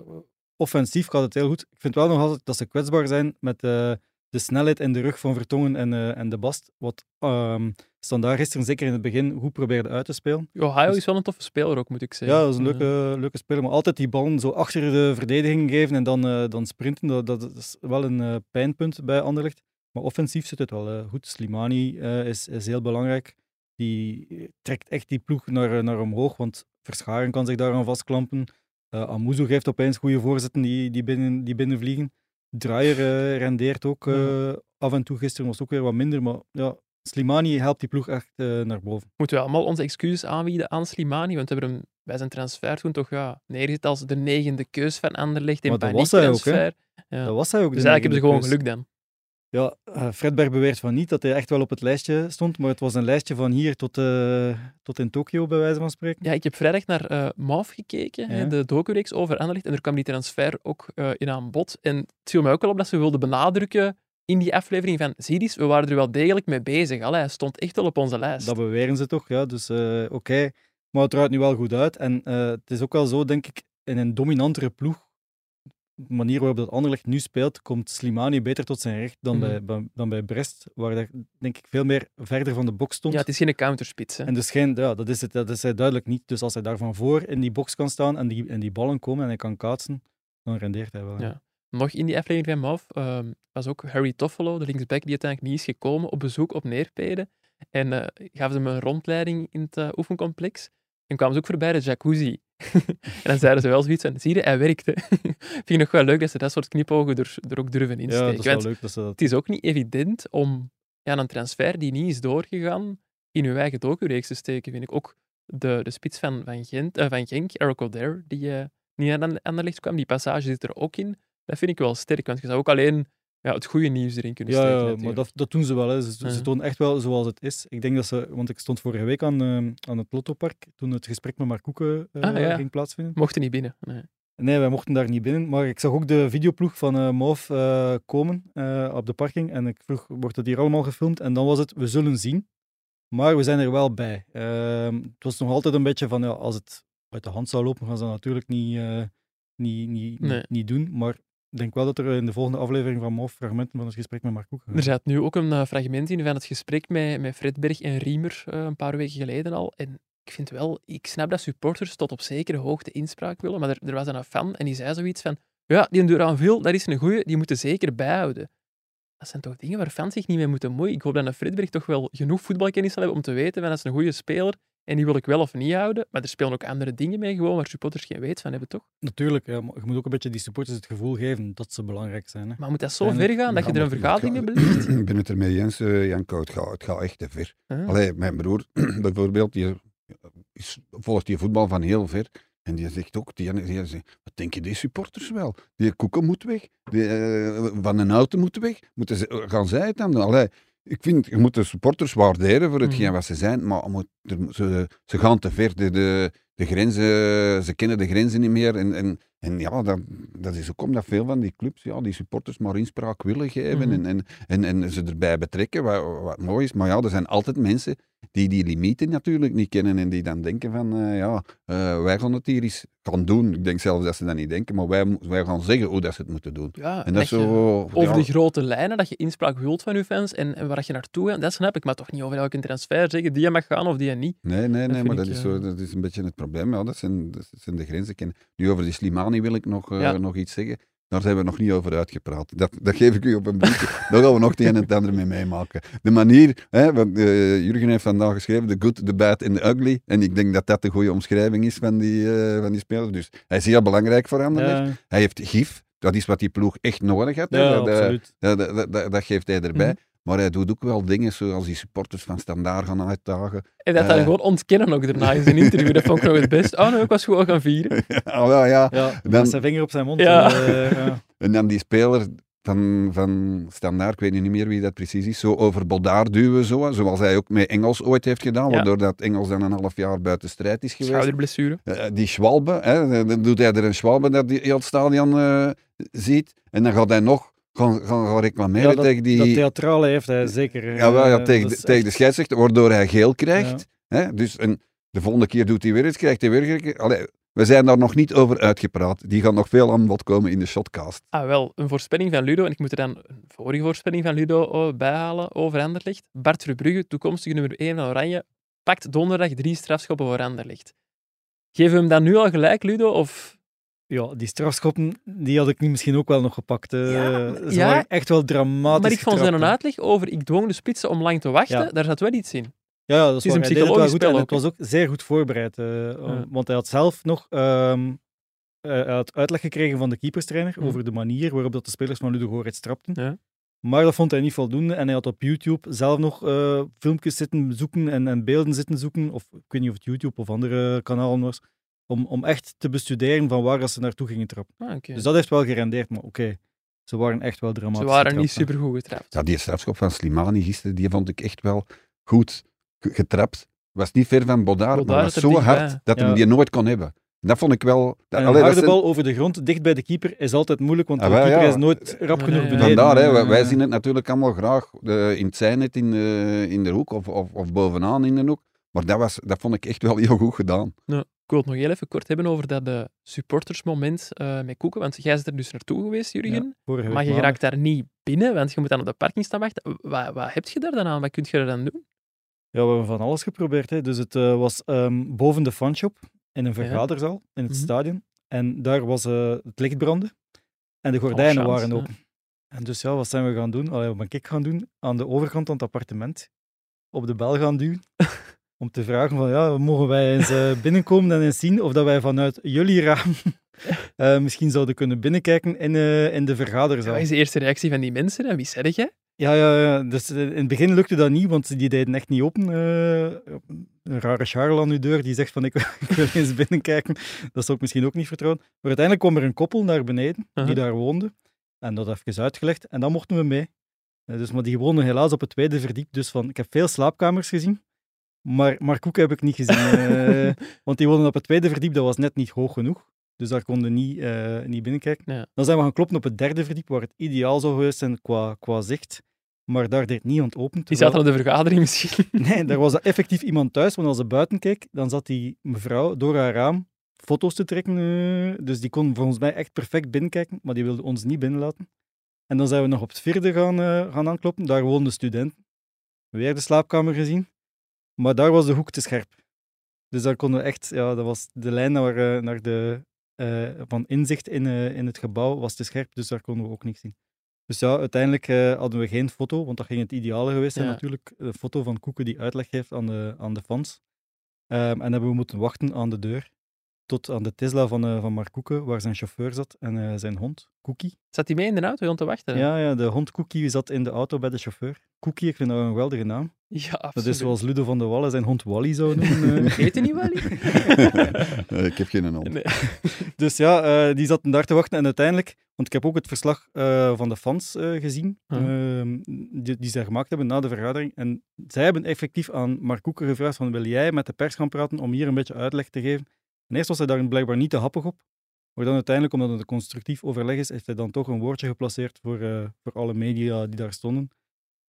offensief gaat het heel goed. Ik vind wel nog altijd dat ze kwetsbaar zijn met eh, de snelheid in de rug van Vertongen en, eh, en de Bast. Wat ehm Standaard gisteren zeker in het begin goed probeerde uit te spelen. Ohio Dus- is wel een toffe speler ook, moet ik zeggen. Ja, dat is een Eh, leuke, leuke speler. Maar altijd die ballen zo achter de verdediging geven en dan, eh, dan sprinten, dat, dat is wel een pijnpunt bij Anderlecht. Maar offensief zit het wel goed. Slimani is, is heel belangrijk. Die trekt echt die ploeg naar, naar omhoog, want Verscharen kan zich daaraan vastklampen. Eh Amuzu geeft opeens goede voorzetten die, die, binnen, die binnenvliegen. Draaier eh, rendeert ook eh, af en toe. Gisteren was het ook weer wat minder, maar ja, Slimani helpt die ploeg echt eh, naar boven. Moeten we allemaal onze excuses aanbieden aan Slimani? Want we hebben hem bij zijn transfer toen toch ja, neergezet als de negende keus van Anderlecht in Maar dat was hij ook, hè? paniektransfer. Ja. Dat was hij ook. Dus eigenlijk hebben ze gewoon geluk dan. Ja, eh, Fredberg beweert van niet dat hij echt wel op het lijstje stond, maar het was een lijstje van hier tot, eh, tot in Tokio, bij wijze van spreken. Ja, ik heb vrijdag naar MAF gekeken, hè, Ja. de docu-reeks over Anderlecht, en er kwam die transfer ook in aan bod. En het viel mij ook wel op dat ze wilden benadrukken in die aflevering van, eens, we waren er wel degelijk mee bezig. Allee, hij stond echt wel op onze lijst. Dat beweren ze toch, ja. Dus oké, maar het eruit nu wel goed uit. En het is ook wel zo, denk ik, in een dominantere ploeg, manier waarop dat Anderlecht nu speelt, komt Slimani beter tot zijn recht dan, Mhm. bij, bij- dan bij Brest, waar hij, denk ik, veel meer verder van de box stond. Ja, het is geen counterspits. Hè. En dus geen, ja, dat, is het, dat is hij duidelijk niet. Dus als hij daar van voor in die box kan staan en die, en die ballen komen en hij kan kaatsen, dan rendeert hij wel. Ja. Nog in die aflevering van MAF ehm, was ook Harry Toffolo, de linksback, die uiteindelijk niet is gekomen, op bezoek op Neerpede. En eh gaven ze hem een rondleiding in het eh, oefencomplex. En kwamen ze ook voorbij de jacuzzi. En dan zeiden ze wel zoiets van, zie je, hij werkte. Vind ik nog wel leuk dat ze dat soort knipogen er, er ook durven Ja, insteken. dat is wel Want leuk dat ze dat het is ook niet evident om ja, een transfer die niet is doorgegaan in uw eigen docu-reeks te steken, vind ik. Ook de, de spits van, van, Gent, eh, van Genk, Eric O'Dare, die eh, niet aan, aan de licht kwam, die passage zit er ook in. Dat vind ik wel sterk, want je zou ook alleen ja, het goede nieuws erin kunnen Ja, steken. ja, maar dat, dat doen ze wel. Hè. Ze, ze Mhm. tonen echt wel zoals het is. Ik denk dat ze, want ik stond vorige week aan, eh, aan het Lottopark toen het gesprek met Mark Koeken eh, Ah, ja. ging plaatsvinden. Mochten niet binnen. Nee. Nee, wij mochten daar niet binnen, maar ik zag ook de videoploeg van eh Mauve eh, komen op de parking en ik vroeg, wordt het hier allemaal gefilmd? En dan was het, we zullen zien, maar we zijn er wel bij. Ehm, het was nog altijd een beetje van, ja, als het uit de hand zou lopen, gaan ze dat natuurlijk niet, niet, niet, Nee. niet, doen. Maar denk wel dat er in de volgende aflevering van MOF fragmenten van het gesprek met Mark Koek gaan. Er zat nu ook een eh, fragment in van het gesprek met, met Fredberg en Riemer eh, een paar weken geleden al. En ik vind wel, ik snap dat supporters tot op zekere hoogte inspraak willen, maar er, er was een fan en die zei zoiets van ja, die Duranville, dat is een goeie, die moeten zeker bijhouden. Dat zijn toch dingen waar fans zich niet mee moeten moeien. Ik hoop dat Fredberg toch wel genoeg voetbalkennis zal hebben om te weten van dat is een goede speler en die wil ik wel of niet houden. Maar er spelen ook andere dingen mee, gewoon waar supporters geen weet van hebben, toch? Natuurlijk, ja, maar je moet ook een beetje die supporters het gevoel geven dat ze belangrijk zijn. Hè. Maar moet dat zo ver gaan dat je er een vergadering mee gaat- Ik ben het ermee eens, eh, Janko. Het gaat, het gaat echt te ver. Ah. Allee, mijn broer bijvoorbeeld, die is, volgt die voetbal van heel ver. En die zegt ook, die, die zegt, wat denk je, die supporters wel? Die koeken moet weg, die, eh, van een auto moet weg. Moeten ze, gaan zij het dan doen? Allee, ik vind, je moet de supporters waarderen voor hetgeen Mhm. wat ze zijn, maar moet, ze, ze gaan te ver. De, de, de grenzen, ze kennen de grenzen niet meer. En, en, en ja, dat, dat is ook omdat veel van die clubs, ja, die supporters maar inspraak willen geven Mhm. en, en, en, en ze erbij betrekken, wat, wat mooi is. Maar ja, er zijn altijd mensen die die limieten natuurlijk niet kennen en die dan denken van, eh, ja, eh, wij gaan het hier eens gaan doen. Ik denk zelfs dat ze dat niet denken, maar wij, wij gaan zeggen hoe dat ze het moeten doen. Ja, En dat je- zo... over ja, de grote lijnen, dat je inspraak wilt van je fans en, en waar je naartoe gaat, dat snap ik. Maar toch niet over elke transfer zeggen die mag gaan of die niet. Nee, nee, nee, maar dat is, eh, zo, dat is een beetje het probleem. Ja, dat, zijn, dat zijn de grenzen. Nu over die Slimani wil ik nog, eh, Ja. nog iets zeggen. Daar zijn we nog niet over uitgepraat. Dat, dat geef ik u op een briefje. Daar gaan we nog het een en het ander mee meemaken. De manier, hè, want, eh, Jurgen heeft vandaag geschreven, the good, the bad en the ugly. En ik denk dat dat de goede omschrijving is van die, eh, van die speler. Dus hij is heel belangrijk voor Anderlecht. Ja, Hij heeft gif. Dat is wat die ploeg echt nodig had. hè. ja, dat, eh, absoluut. dat, dat, dat, dat geeft hij erbij. Mhm. Maar hij doet ook wel dingen zoals die supporters van Standaard gaan uitdagen. En dat dan Eh. gewoon ontkennen ook daarna in zijn interview. Dat vond ik nog het best. Oh nee, ik was gewoon gaan vieren. Ah, wel, ja. Ja, dan- met zijn vinger op zijn mond. Ja. eh, ja. En dan die speler van, van Standaard, ik weet nu niet meer wie dat precies is, zo over Bodaar duwen, zo, zoals hij ook met Engels ooit heeft gedaan, Ja. waardoor dat Engels dan een half jaar buiten strijd is geweest. Schouderblessure. Eh, die Schwalbe, hè, dan doet hij er een Schwalbe dat hij heel het stadion eh, ziet, en dan gaat hij nog gaan, gaan, gaan reclameren Ja, dat, tegen die... dat theatrale heeft hij zeker. ja, wel, ja, eh, tegen, de, tegen de echt- scheidsrechter, waardoor hij geel krijgt. Hè? Dus en de volgende keer doet hij weer iets, krijgt hij weer... Allee, we zijn daar nog niet over uitgepraat. Die gaan nog veel aan bod komen in de shotcast. Ah, wel, een voorspelling van Ludo. En ik moet er dan een vorige voorspelling van Ludo oh, bijhalen over Anderlecht. Bart Verbrugge, toekomstige nummer 1 van Oranje, pakt donderdag drie strafschoppen voor Anderlecht. Geven we hem dan nu al gelijk, Ludo? Of... Ja, die strafschoppen, die had ik niet misschien ook wel nog gepakt. eh. Ja, ze ja. waren echt wel dramatisch Maar ik vond zijn uitleg over ik dwong de spitsen om lang te wachten, Ja. daar zat wel iets in. Ja, ja, dat is, een psychologisch goed spel het was ook zeer goed voorbereid. eh. Want hij had zelf nog ehm, eh, had uitleg gekregen van de keeperstrainer over de manier waarop dat de spelers van Ludo Goretz trapten. Ja. Maar dat vond hij niet voldoende en hij had op YouTube zelf nog filmpjes zitten zoeken en, en beelden zitten zoeken, of ik weet niet of het YouTube of andere kanalen was, om, om echt te bestuderen van waar ze naartoe gingen trappen. Ah, oké. Dus dat heeft wel gerendeerd, maar oké, ze waren echt wel dramatisch Ze waren niet getrapt, hè. supergoed getrapt. Ja, die strafschop van Slimani gisteren, die vond ik echt wel goed ge- getrapt. Was niet ver van Bodaar, Bodaar maar was zo hard dat Ja. hij die nooit kon hebben. Dat vond ik wel... Dat, En een dat harde bal over de grond, dicht bij de keeper, is altijd moeilijk, want Ah, de keeper ja. is nooit rap genoeg beneden. Vandaar, hè, wij, wij Eh, zien het natuurlijk allemaal graag eh, in het zijnet in, de- in de hoek of, of, of bovenaan in de hoek. Maar dat, was, dat vond ik echt wel heel goed gedaan. Ik wil het nog heel even kort hebben over dat eh, supportersmoment eh, met Koeken. Want jij bent er dus naartoe geweest, Jurgen. Ja, maar je raakt daar niet binnen, want je moet dan op de parking staan wachten. Wat, wat heb je daar dan aan? Wat kun je er dan doen? Ja, we hebben van alles geprobeerd. Hè. Dus het eh, was ehm, boven de fanshop in een vergaderzaal in het Mhm. stadion. En daar was het licht branden en de gordijnen chance, waren open. En dus ja, wat zijn we gaan doen? Allee, wat ben ik gaan doen? Aan de overkant van het appartement op de bel gaan duwen. Om te vragen van, ja, mogen wij eens eh, binnenkomen en eens zien of dat wij vanuit jullie raam eh, misschien zouden kunnen binnenkijken in, eh, in de vergaderzaal. Wat is de eerste reactie van die mensen? En wie zeg jij? Ja, ja, ja. Dus in het begin lukte dat niet, want die deden echt niet open. Een rare Charles aan uw deur die zegt van ik, ik wil eens binnenkijken. Dat zou ik misschien ook niet vertrouwen. Maar uiteindelijk kwam er een koppel naar beneden Uh-huh. die daar woonde. En dat even uitgelegd. En dan mochten we mee. Dus, maar die woonden helaas op het tweede verdiep. Dus van, ik heb veel slaapkamers gezien. Maar, maar Koek heb ik niet gezien. eh, want die woonden op het tweede verdiep, dat was net niet hoog genoeg. Dus daar konden niet, eh, niet binnenkijken. Ja. Dan zijn we gaan kloppen op het derde verdiep, waar het ideaal zou geweest zijn qua, qua zicht. Maar daar deed niemand open. Die zaten aan de vergadering misschien. Nee, daar was effectief iemand thuis. Want als ze buiten keek, dan zat die mevrouw door haar raam foto's te trekken. eh, dus die kon volgens mij echt perfect binnenkijken, maar die wilde ons niet binnenlaten. En dan zijn we nog op het vierde gaan, gaan aankloppen. Daar woonden studenten. Weer de slaapkamer gezien. Maar daar was de hoek te scherp. Dus daar konden we echt, ja, dat was de lijn naar, eh, naar de, eh, van inzicht in, eh, in het gebouw was te scherp, dus daar konden we ook niks zien. Dus ja, uiteindelijk hadden we geen foto, want dat ging het ideale geweest zijn Ja. natuurlijk. Een foto van Koeken die uitleg geeft aan de, aan de fans. Ehm, en hebben we moeten wachten aan de deur tot aan de Tesla van, eh, van Mark Koeken, waar zijn chauffeur zat en eh, zijn hond, Cookie. Zat hij mee in de auto om te wachten? Ja, ja, de hond Cookie zat in de auto bij de chauffeur. Cookie, ik vind dat een geweldige naam. Ja, Dat is zoals Ludo van der Wallen zijn hond Wally zou noemen. eh. Heet hij niet Wally? Ik heb geen hond. Nee. Dus ja, eh, die zaten daar te wachten. En uiteindelijk, want ik heb ook het verslag eh, van de fans eh, gezien, ehm, die, die zij gemaakt hebben na de vergadering. En zij hebben effectief aan Mark Koeken gevraagd van, wil jij met de pers gaan praten om hier een beetje uitleg te geven? En eerst was hij daar blijkbaar niet te happig op. Maar dan uiteindelijk, omdat het een constructief overleg is, heeft hij dan toch een woordje geplaceerd voor, eh, voor alle media die daar stonden.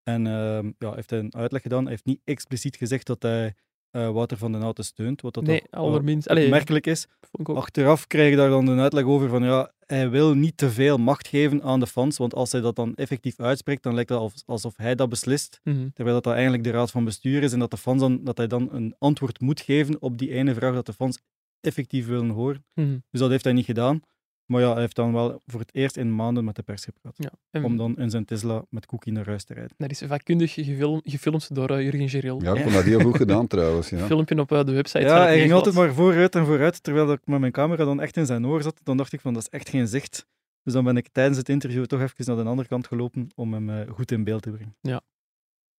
En ehm, ja, heeft hij een uitleg gedaan. Hij heeft niet expliciet gezegd dat hij eh, Wouter van den Houten steunt, wat dat Nee, allerminst. Allee, opmerkelijk is. Achteraf krijg je daar dan een uitleg over van ja, hij wil niet te veel macht geven aan de fans, want als hij dat dan effectief uitspreekt, dan lijkt het alsof- alsof hij dat beslist, Mhm. terwijl dat, dat eigenlijk de raad van bestuur is en dat, de fans dan, dat hij dan een antwoord moet geven op die ene vraag dat de fans effectief willen horen. Mhm. Dus dat heeft hij niet gedaan. Maar ja, hij heeft dan wel voor het eerst in maanden met de pers gepraat. Ja. En Om dan in zijn Tesla met Cookie naar huis te rijden. Dat is vakkundig gefilm, gefilmd door eh, Jurgen Geril. Ja, ik vond dat heel goed gedaan trouwens. Ja. Filmpje op eh, de website. Ja, hij ging altijd maar vooruit en vooruit, terwijl dat ik met mijn camera dan echt in zijn oor zat. Dan dacht ik van, dat is echt geen zicht. Dus dan ben ik tijdens het interview toch even naar de andere kant gelopen om hem eh, goed in beeld te brengen.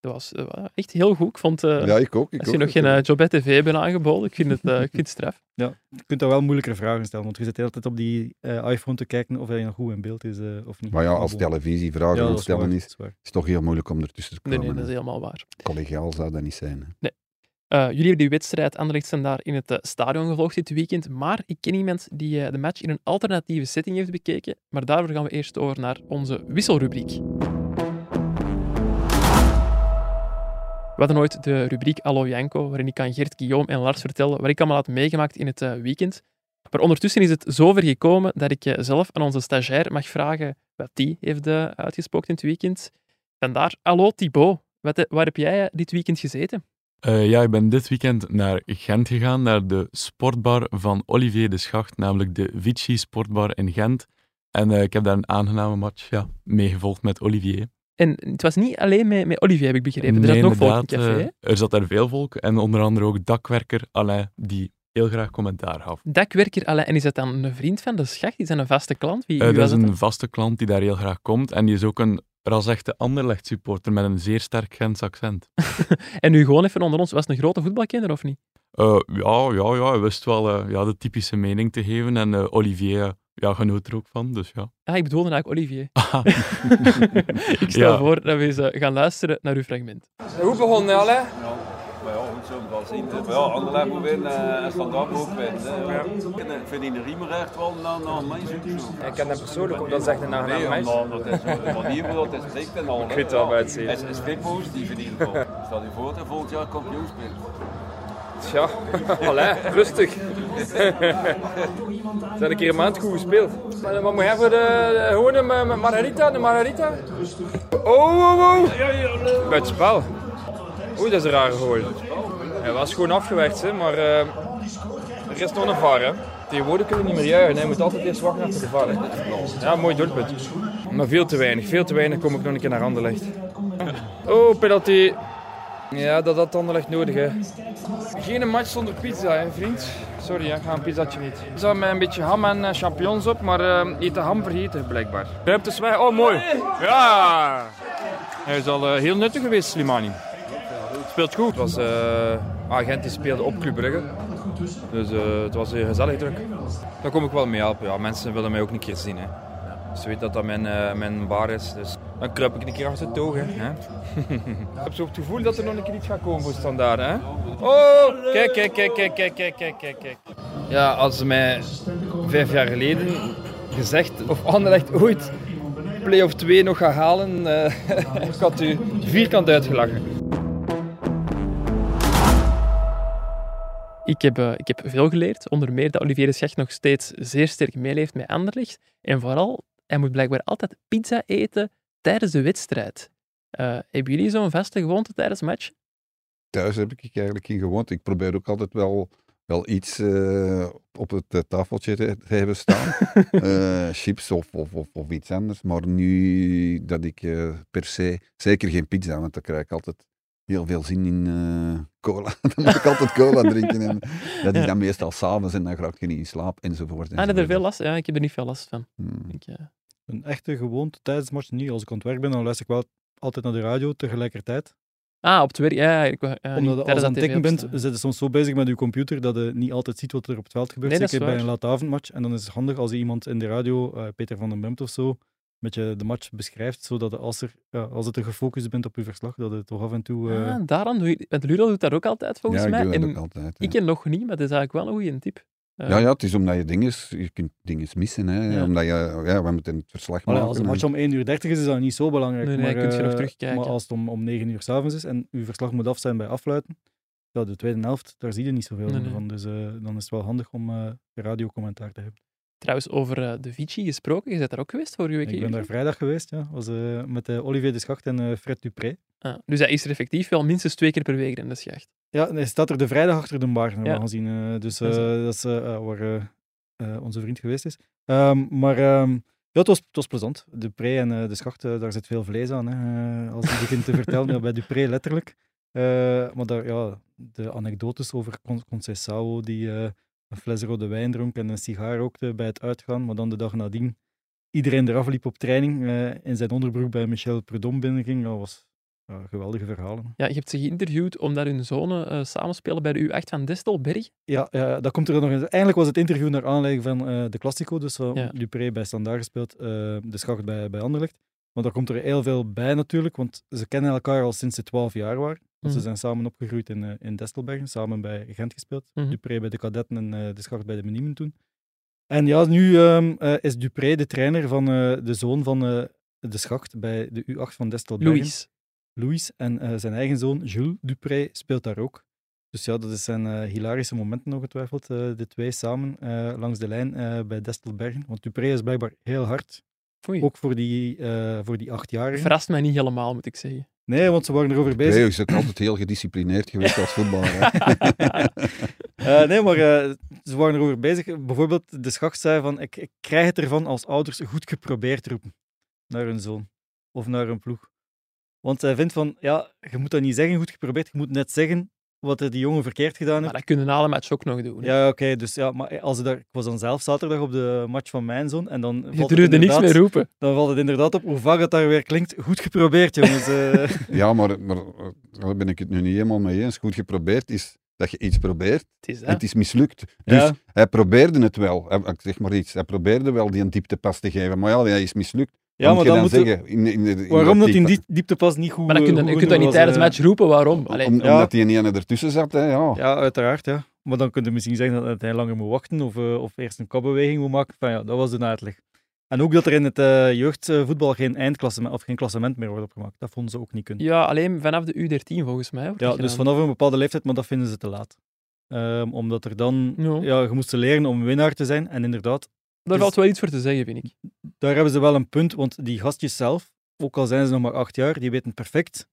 Dat was echt heel goed. Ik vond, eh, Ja, ik ook. Ik als je ook. nog geen uh, job bij tv bent aangeboden, ik vind het, eh, ik vind het straf. Je kunt daar wel moeilijkere vragen stellen, want je zit de hele tijd op die eh, iPhone te kijken of hij nog goed in beeld is eh, of niet. Maar ja, als televisie vragen Ja, stellen waar, is, is waar. is het toch heel moeilijk om ertussen te Nee, komen. nee, dat is helemaal waar. Collegiaal zou dat niet zijn. hè. Eh, jullie hebben die wedstrijd Anderlecht zijn daar in het stadion gevolgd dit weekend, maar ik ken iemand die de match in een alternatieve setting heeft bekeken. Maar daarvoor gaan we eerst over naar onze wisselrubriek. We hadden ooit de rubriek Allo Janko, waarin ik aan Gert, Guillaume en Lars vertelde wat ik allemaal had meegemaakt in het eh, weekend. Maar ondertussen is het zover gekomen dat ik eh, zelf aan onze stagiair mag vragen wat die heeft eh, uitgespookt in het weekend. Vandaar, hallo Thibaut, wat, waar heb jij dit weekend gezeten? Ja, ik ben dit weekend naar Gent gegaan, naar de sportbar van Olivier de Schacht, namelijk de Vici Sportbar in Gent. En ik heb daar een aangename match ja, meegevolgd met Olivier. En het was niet alleen met, met Olivier, heb ik begrepen. er Nee, zat nog volk in het café. er zat daar veel volk en onder andere ook dakwerker Alain, die heel graag commentaar gaf. Dakwerker, Alain, en is dat dan een vriend van de schacht? Is dat een vaste klant? Wie, Eh, wie dat is een vaste klant die daar heel graag komt en die is ook een ras-echte Anderlecht supporter met een zeer sterk Gents accent. En nu gewoon even onder ons, was het een grote voetbalkenner of niet? Eh, ja, ja, ja, hij wist wel eh, ja, de typische mening te geven en Olivier ja, genoot er ook van, dus ja. Ja, ik bedoelde eigenlijk Olivier. ik stel Ja. voor dat we eens eh, gaan luisteren naar uw fragment. Hoe begon het, Alain? Maar ja, goed zo, wel zien. Maar ja, Anderlecht moet winnen eh, en Standaard moet ook winnen. hè. Ik vind die Riemer echt wel naar, naar mij zoeken. zo. Ik ken hem persoonlijk, omdat dat echt een Nee, aangenaam meisje. maar dat is de manier waarop dat is en al. Ik bij het zien. Het is veel positief in ieder geval. Stel je voor dat hij volgend jaar kampioen speelt. Tja, Alain, rustig. Zijn een keer een maand goed gespeeld. Maar Wat moet je voor de, eh, Margarita? Een Margarita? Oh, oh, oh. Buitenspel. Oei, dat is een rare. Hij was gewoon afgewerkt, hè, maar eh, er is nog een VAR. Hè. Tegenwoordig kun je niet meer juichen. Hij moet altijd eerst wachten achter de VAR. Ja, mooi doelpunt. Maar veel te weinig. Veel te weinig kom ik nog een keer naar Anderlecht. Oh, penalty. Ja, dat had Anderlecht nodig, hè. Geen match zonder pizza, hè, vriend. Sorry, hè, ik ga een pizzaatje niet. Er zat met een beetje ham en eh, champignons op, maar eh eet de ham vergeten, blijkbaar. Ruimte weg. Oh, mooi. Ja! Hij is al eh, heel nuttig geweest, Slimani. Speelt goed. Het was, agent die speelde op Club Brugge. Dus het was een gezellig druk. Daar kom ik wel mee helpen. Ja, mensen willen mij ook een keer zien. Hè. Ze weten dat dat mijn, eh, mijn bar is. Dus dan kruip ik een keer achter het oog. Hè. Ik heb zo het gevoel dat er nog een keer iets gaat komen voor standaard. Hè? Oh, kijk, kijk, kijk, kijk, kijk, kijk, kijk, kijk. Ja, als ze mij vijf jaar geleden gezegd of Anderlecht ooit play-off 2 nog gaat halen, eh, ik had u vierkant uitgelachen. Ik heb, eh, ik heb veel geleerd, onder meer dat Olivier de Schacht nog steeds zeer sterk meeleeft met Anderlecht. En vooral, hij moet blijkbaar altijd pizza eten tijdens de wedstrijd. Eh, hebben jullie zo'n vaste gewoonte tijdens match? Thuis heb ik eigenlijk in gewoond. Ik probeer ook altijd wel, wel iets eh, op het eh, tafeltje te, te hebben staan. Chips of, of, of, of iets anders. Maar nu dat ik per se, zeker geen pizza, want dan krijg ik altijd heel veel zin in cola. dan moet ik altijd cola drinken. En dat is Ja. dan meestal s'avonds en dan raak je niet in slaap enzovoort. Ah, heb je er enzovoort. veel last? Ja, ik heb er niet veel last van. Hmm. Ik, eh, Een echte gewoonte tijdens de match niet. Als ik aan het werk ben, dan luister ik wel altijd naar de radio tegelijkertijd. Ah, op het werk. Ja, ik, ja, Omdat als je aan het tikken bent, zit je soms zo bezig met je computer dat je niet altijd ziet wat er op het veld gebeurt. Nee, zeker bij een late avondmatch. En dan is het handig als iemand in de radio, eh, Peter van den Bemt of zo, met je de match beschrijft, zodat als, er, ja, als het er gefocust bent op je verslag, dat het toch af en toe... eh, Ah, daaraan doe je... Want Ludo doet dat ook altijd, volgens Ja, ik mij. doe dat en ook altijd. ja. ik ken nog niet, maar dat is eigenlijk wel een goede tip. Eh, Ja, ja, het is omdat je dingen, je kunt dingen missen. Hè. Ja. Omdat je, ja, we moeten het verslag Maar maken. als de en- match om 1 uur 30 is, is dat niet zo belangrijk. Nee, nee, maar, kun je nog eh, terugkijken. Maar als het om, om 9 uur s'avonds is en uw verslag moet af zijn bij afluiten, ja, de tweede helft, daar zie je niet zoveel Nee, meer nee. van. Dus eh, dan is het wel handig om eh radiocommentaar te hebben. Trouwens, over eh, de Vici gesproken, je bent daar ook geweest vorige week. Ik ben daar vrijdag geweest, ja. was eh, met eh, Olivier de Schacht en Fred Dupré. Ah, dus hij is er effectief wel minstens twee keer per week in de schacht. Ja, hij staat er de vrijdag achter de bar, normaal Ja. gezien. dus Dat is- waar onze vriend geweest is. Ehm, maar ehm, ja, het, was, het was plezant. Dupré en de Schacht, daar zit veel vlees aan. Hè, als je begint te vertellen, ja, bij Dupré letterlijk. Maar daar, ja, de anekdotes over Con- Conceição, die een fles rode wijn dronk en een sigaar rookte bij het uitgaan, maar dan de dag nadien iedereen eraf liep op training, eh, in zijn onderbroek bij Michel Prudhomme binnenging. Dat was ja, geweldige verhalen. Ja, je hebt ze geïnterviewd omdat hun zonen eh, samenspelen bij de U8 van Destelberg. Ja, ja, dat komt er nog eens. Eigenlijk was het interview naar aanleiding van eh, de Classico. Dus uh, Ja. Dupré bij Standaard gespeeld, de Schacht bij, bij Anderlecht. Maar daar komt er heel veel bij natuurlijk, want ze kennen elkaar al sinds ze 12 jaar waren. Want Mhm. Ze zijn samen opgegroeid in, eh, in Destelbergen, samen bij Gent gespeeld. Mhm. Dupré bij de kadetten en eh, de Schacht bij de Menimen toen. En ja, nu ehm, eh, is Dupré de trainer van de zoon van de Schacht bij de U8 van Destelbergen. Louis. Louis en zijn eigen zoon Jules Dupré speelt daar ook. Dus ja, dat zijn hilarische momenten ongetwijfeld, de twee samen langs de lijn bij Destelbergen. Want Dupré is blijkbaar heel hard, Oei. ook voor die, voor die achtjarigen. Verrast mij niet helemaal, moet ik zeggen. Nee, want ze waren erover bezig. Hij is ook altijd heel gedisciplineerd geweest als voetballer. Eh, nee, maar eh, ze waren erover bezig. Bijvoorbeeld, de schacht zei van, ik, ik krijg het ervan als ouders goed geprobeerd roepen naar hun zoon of naar hun ploeg. Want zij vindt van, ja, je moet dat niet zeggen goed geprobeerd, je moet net zeggen wat die jongen verkeerd gedaan Maar heeft. dat kunnen na de match ook nog doen. hè. Ja, oké, dus ja, maar als daar, ik was dan zelf zaterdag op de match van mijn zoon en dan Je valt het durfde niks inderdaad- meer roepen. Dan valt het inderdaad op hoe vaak het daar weer klinkt. Goed geprobeerd, jongens. eh. ja, maar, maar daar ben ik het nu niet helemaal mee eens. Goed geprobeerd is dat je iets probeert Het is en het is mislukt. Dus Ja. hij probeerde het wel. Hij- Ik zeg maar iets. Hij probeerde wel die een dieptepas te geven. Maar ja, hij is mislukt. Ja, maar dan moet je- zeggen? In, in, in, in Waarom dat die diepte- diep- dieptepas niet goed Maar dan kun je, goed je kunt dat niet tijdens de eh. match roepen. Waarom? Allee, Om- Ja. Omdat die ene ertussen zat. Hè, ja. Ja, uiteraard, ja. Maar dan kun je misschien zeggen dat hij langer moet wachten of, eh, of eerst een kopbeweging moet maken. Van, ja, dat was de uitleg. En ook dat er in het eh, jeugdvoetbal geen eindklassement of geen klassement meer wordt opgemaakt. Dat vonden ze ook niet kunnen. ja, alleen vanaf de U13 volgens mij. Ja, dus gedaan. vanaf een bepaalde leeftijd, maar dat vinden ze te laat. Ehm, omdat er dan, Ja. ja, je moest leren om winnaar te zijn. En inderdaad, Daar dus- valt wel iets voor te zeggen, vind ik. daar hebben ze wel een punt, want die gastjes zelf, ook al zijn ze nog maar acht jaar, die weten perfect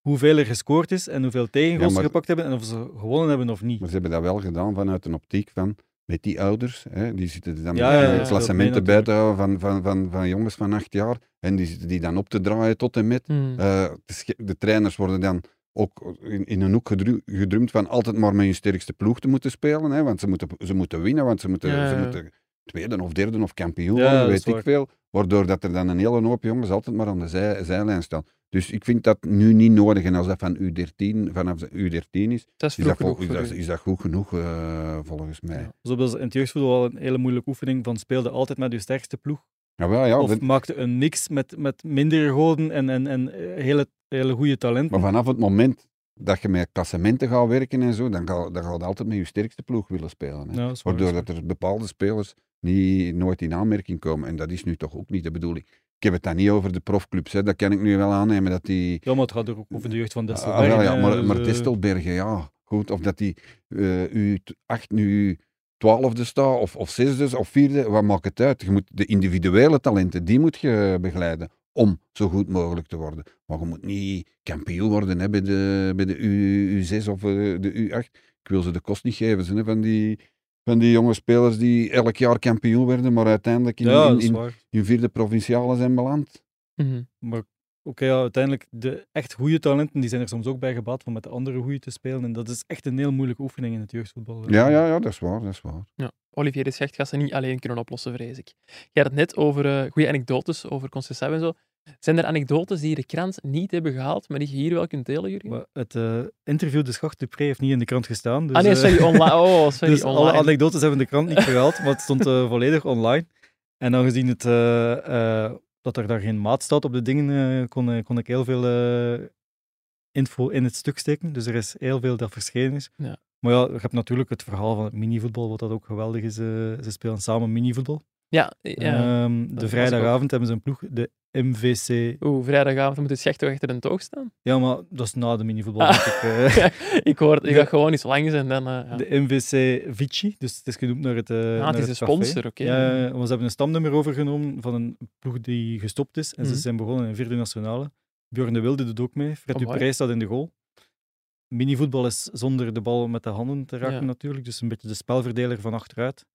hoeveel er gescoord is en hoeveel tegengoals Ja, ze gepakt hebben en of ze gewonnen hebben of niet. Maar ze hebben dat wel gedaan vanuit een optiek van met die ouders. Hè, die zitten dan Ja, ja, ja, klassementen bij te houden van, van, van, van jongens van acht jaar. En die zitten die dan op te draaien tot en met. Hmm. Eh, de trainers worden dan ook in, in een hoek gedru- gedrumd van altijd maar met hun sterkste ploeg te moeten spelen. Hè, want ze moeten, ze moeten winnen, want ze moeten, Ja, ze moeten tweede of derde of kampioen Ja, worden, weet ik veel. Waardoor dat er dan een hele hoop jongens altijd maar aan de zij, zijlijn staan. Dus ik vind dat nu niet nodig. En als dat van U13, vanaf de U13 is, Dat is dat, genoeg is, dat, u. is dat goed genoeg eh, volgens mij. Ja. Is in het jeugdvoetbal wel een hele moeilijke oefening van speelde altijd met je sterkste ploeg. Jawel, ja, of dat- maakte een mix met, met mindere goden en, en, en eh, hele, hele goede talenten. maar vanaf het moment dat je met klassementen gaat werken en zo, dan ga, dan ga je altijd met je sterkste ploeg willen spelen. Hè. Ja, dat is waar, Waardoor dat er bepaalde spelers niet, nooit in aanmerking komen. En dat is nu toch ook niet de bedoeling. Ik heb het dan niet over de profclubs, hè. dat kan ik nu wel aannemen dat die... Ja, maar het gaat ook over de jeugd van Ah, Destelbergen. ja, maar, dus, maar eh, Distelbergen, ja. goed. Of dat die eh U8 nu twaalfde staat, of, of zesde, of vierde, wat maakt het uit? Je moet de individuele talenten, die moet je begeleiden om zo goed mogelijk te worden. Maar je moet niet kampioen worden hè, bij, de, bij de U, U6 of eh, de U8. Ik wil ze de kost niet geven ze, hè, van, die, van die jonge spelers die elk jaar kampioen werden, maar uiteindelijk in, Ja, in, in, in vierde provinciale zijn beland. Mhm. Maar oké, ja, uiteindelijk, de echt goede talenten, die zijn er soms ook bij gebaat om met de andere goede te spelen. En dat is echt een heel moeilijke oefening in het jeugdvoetbal. Ja, ja, ja, dat is waar, dat is waar. Ja. Olivier de Schecht gaat ze niet alleen kunnen oplossen, vrees ik. Je had het net over eh goede anekdotes, over Conceição en zo. Zijn er anekdotes die de krant niet hebben gehaald, maar die je hier wel kunt delen, Jurgen? Maar het eh, interview de Schacht Dupré heeft niet in de krant gestaan. Dus, ah nee, eh, sorry, online. Oh, sorry, dus alle online. anekdotes hebben de krant niet gehaald, maar het stond eh, volledig online. En aangezien het, dat er daar geen maat staat op de dingen, kon, kon ik heel veel info in het stuk steken. Dus er is heel veel dat verschenen is. Ja. Maar ja, je hebt natuurlijk het verhaal van het minivoetbal, wat dat ook geweldig is. ze spelen samen minivoetbal. Ja, ja. Ehm, de vrijdagavond hebben ze een ploeg, de MVC. Oeh, vrijdagavond moet het Schecht toch achter een toog staan? Ja, maar dat is na de minivoetbal. Ah. ik, eh. ik hoor, ik ga gewoon iets langs en dan... eh, ja. De MVC Vici, dus het is genoemd naar het. naar Ah, het is een café. sponsor, oké. Ja, want ze hebben een stamnummer overgenomen van een ploeg die gestopt is. En Mhm. ze zijn begonnen in vierde nationale. Bjorn de Wilde doet ook mee. Fred Oh. Dupré staat in de goal. Minivoetbal is zonder de bal met de handen te raken natuurlijk. Dus een beetje de spelverdeler van achteruit.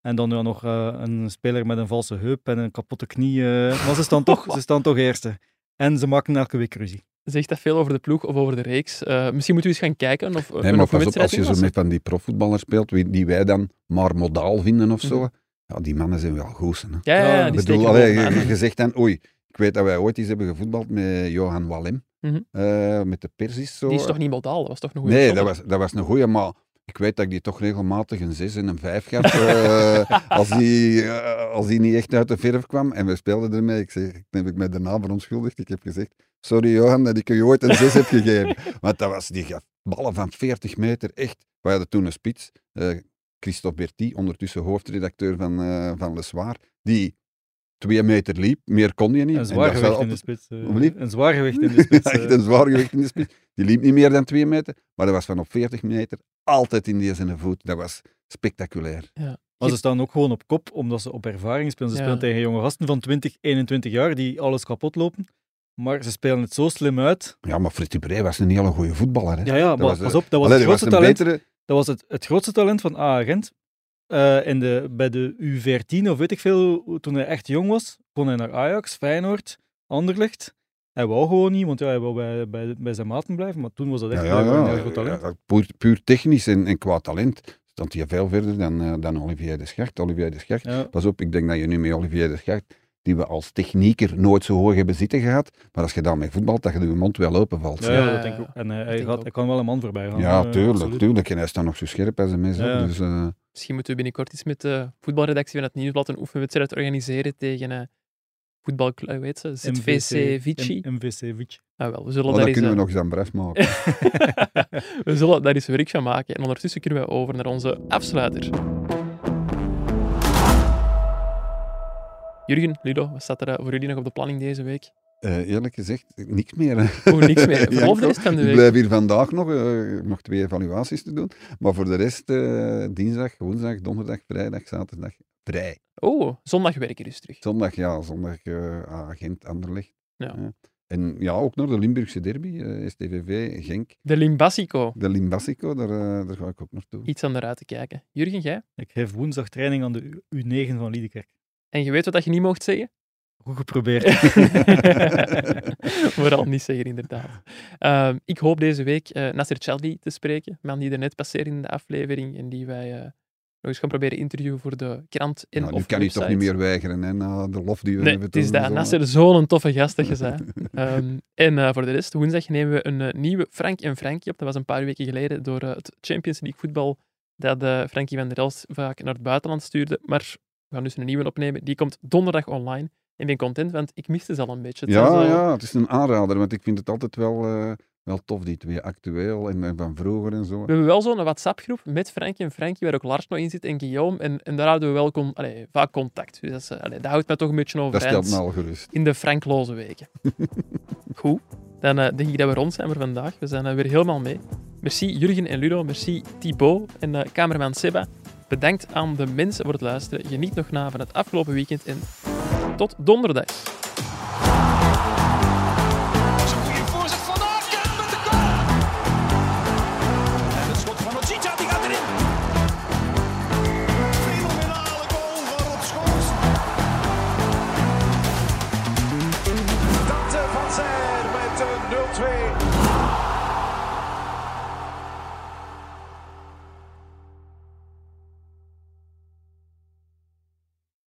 En dan ja, nog eh, een speler met een valse heup en een kapotte knie. eh, maar ze staan, toch, ze staan toch eerste. En ze maken elke week ruzie. Zegt dat veel over de ploeg of over de reeks? Eh, misschien moeten we eens gaan kijken of Nee, maar pas op, als je zo met van die profvoetballers speelt, wie- die wij dan maar modaal vinden of zo, Mhm. ja, die mannen zijn wel goed. Hè. Ja, ja, ja, Ja, die Ik bedoel, steken allee, je, je zegt dan, oei, ik weet dat wij ooit eens hebben gevoetbald met Johan Wallem, Mhm. eh, met de Persis. Zo. Die is toch niet modaal? Dat was toch een goede Nee, dat was, dat was een goeie, maar ik weet dat ik die toch regelmatig een 6 en een 5 gaf. eh, als, die, eh, als die niet echt uit de verf kwam. En we speelden ermee. Ik, zeg, ik heb ik mij daarna verontschuldigd. Ik heb gezegd: Sorry Johan, dat ik je ooit een 6 heb gegeven. Want dat was die gaf ballen van 40 meter. Echt. We hadden toen een spits. eh, Christophe Berti, ondertussen hoofdredacteur van, eh van Le Soir. Die twee meter liep. Meer kon je niet. Een En zwaar dat gewicht in de spits. eh, een zwaar gewicht in de spits. Echt eh. een zwaar gewicht in de spits. Die liep niet meer dan twee meter, maar dat was van op 40 meter altijd in die zijn voet. Dat was spectaculair. Maar ze staan ook gewoon op kop, omdat ze op ervaring spelen. Ze Ja. spelen tegen jonge gasten van 20, 21 jaar die alles kapot lopen. Maar ze spelen het zo slim uit. Ja, maar Fritz Dupré was een hele goede voetballer. Hè? Ja, ja, maar was, pas eh, op, dat was allee, het grootste talent. betere- Dat was het, het grootste talent van A Gent. Eh, in de, bij de U14 of weet ik veel, toen hij echt jong was, kon hij naar Ajax, Feyenoord, Anderlecht. Hij wou gewoon niet, want ja, hij wou bij, bij, bij zijn maten blijven. Maar toen was dat echt Ja, ja, ja, een heel groot talent. ja, puur, puur technisch en, en qua talent stond hij veel verder dan, eh, dan Olivier de Schacht. Olivier de Schacht, Ja. pas op, ik denk dat je nu met Olivier de Schacht, die we als technieker nooit zo hoog hebben zitten gehad, maar als je daarmee voetbalt, dat je je mond wel open valt. Ja, Ja, ja, dat denk ik ook. En hij, hij, denk gaat, ook. hij kan wel een man voorbij gaan. eh, tuurlijk, tuurlijk. En hij staat nog zo scherp als een mes. Ja. Dus, eh, Misschien moeten we binnenkort eens met de voetbalredactie van het Nieuwsblad een oefenwedstrijd organiseren tegen eh voetbal, heet ze? ZVC Vici. MVC Vici. Ah, wel, we zullen oh, daar dat eens, kunnen we eh, nog eens aan bref maken. we zullen daar eens werk van maken. En ondertussen kunnen we over naar onze afsluiter. Jurgen, Ludo, wat staat er eh, voor jullie nog op de planning deze week? Eh, eerlijk gezegd, niks meer. hè. Oeh, niks meer. Ja, de ik rest van de Ik blijf hier vandaag nog, eh, ik heb nog twee evaluaties te doen. Maar voor de rest, eh, dinsdag, woensdag, donderdag, vrijdag, zaterdag, vrij. Oh, zondag werken dus terug. Zondag, ja, zondag eh agent Anderlecht. Ja. Ja. En ja, ook naar de Limburgse derby, eh, STVV, Genk. De Limbasico. De Limbasico, daar, eh, daar ga ik ook naartoe. Iets aan eruit te kijken. Jurgen, jij? Ik geef woensdag training aan de U- U9 van Liedekerk. En je weet wat dat je niet mocht zeggen? Goed geprobeerd. Vooral niet zeggen, inderdaad. Ehm, ik hoop deze week eh Nasser Chaldi te spreken. Man die er net passeerde in de aflevering en die wij eh, nog eens gaan proberen interviewen voor de krant en Nou, nu kan hij toch niet meer weigeren, hè, na de lof die we Nee, hebben het is dat. Nasser, zo'n toffe gast dat je zei. Ehm, en eh, voor de rest, woensdag nemen we een nieuwe Frank en Frankie op. Dat was een paar weken geleden door het Champions League voetbal dat eh, Frankie van der Elst vaak naar het buitenland stuurde. Maar we gaan dus een nieuwe opnemen. Die komt donderdag online. En ik ben content, want ik miste ze al een beetje. Het Ja, zo- ja, het is een aanrader, want ik vind het altijd wel, eh, wel tof, die twee, actueel en, en van vroeger en zo. We hebben wel zo'n WhatsApp-groep met Frankie en Frankie, waar ook Lars nog in zit en Guillaume. En, en daar houden we wel con- allee, vaak contact. Dus dat, is, eh, allee, dat houdt mij toch een beetje Dat overeind. stelt me al gerust. In de Frankloze weken. Goed, dan eh, denk ik dat we rond zijn voor vandaag. We zijn er weer helemaal mee. Merci Jurgen en Ludo. Merci Thibaut en cameraman Seba. Bedankt aan de mensen voor het luisteren. Geniet nog na van het afgelopen weekend en tot donderdag.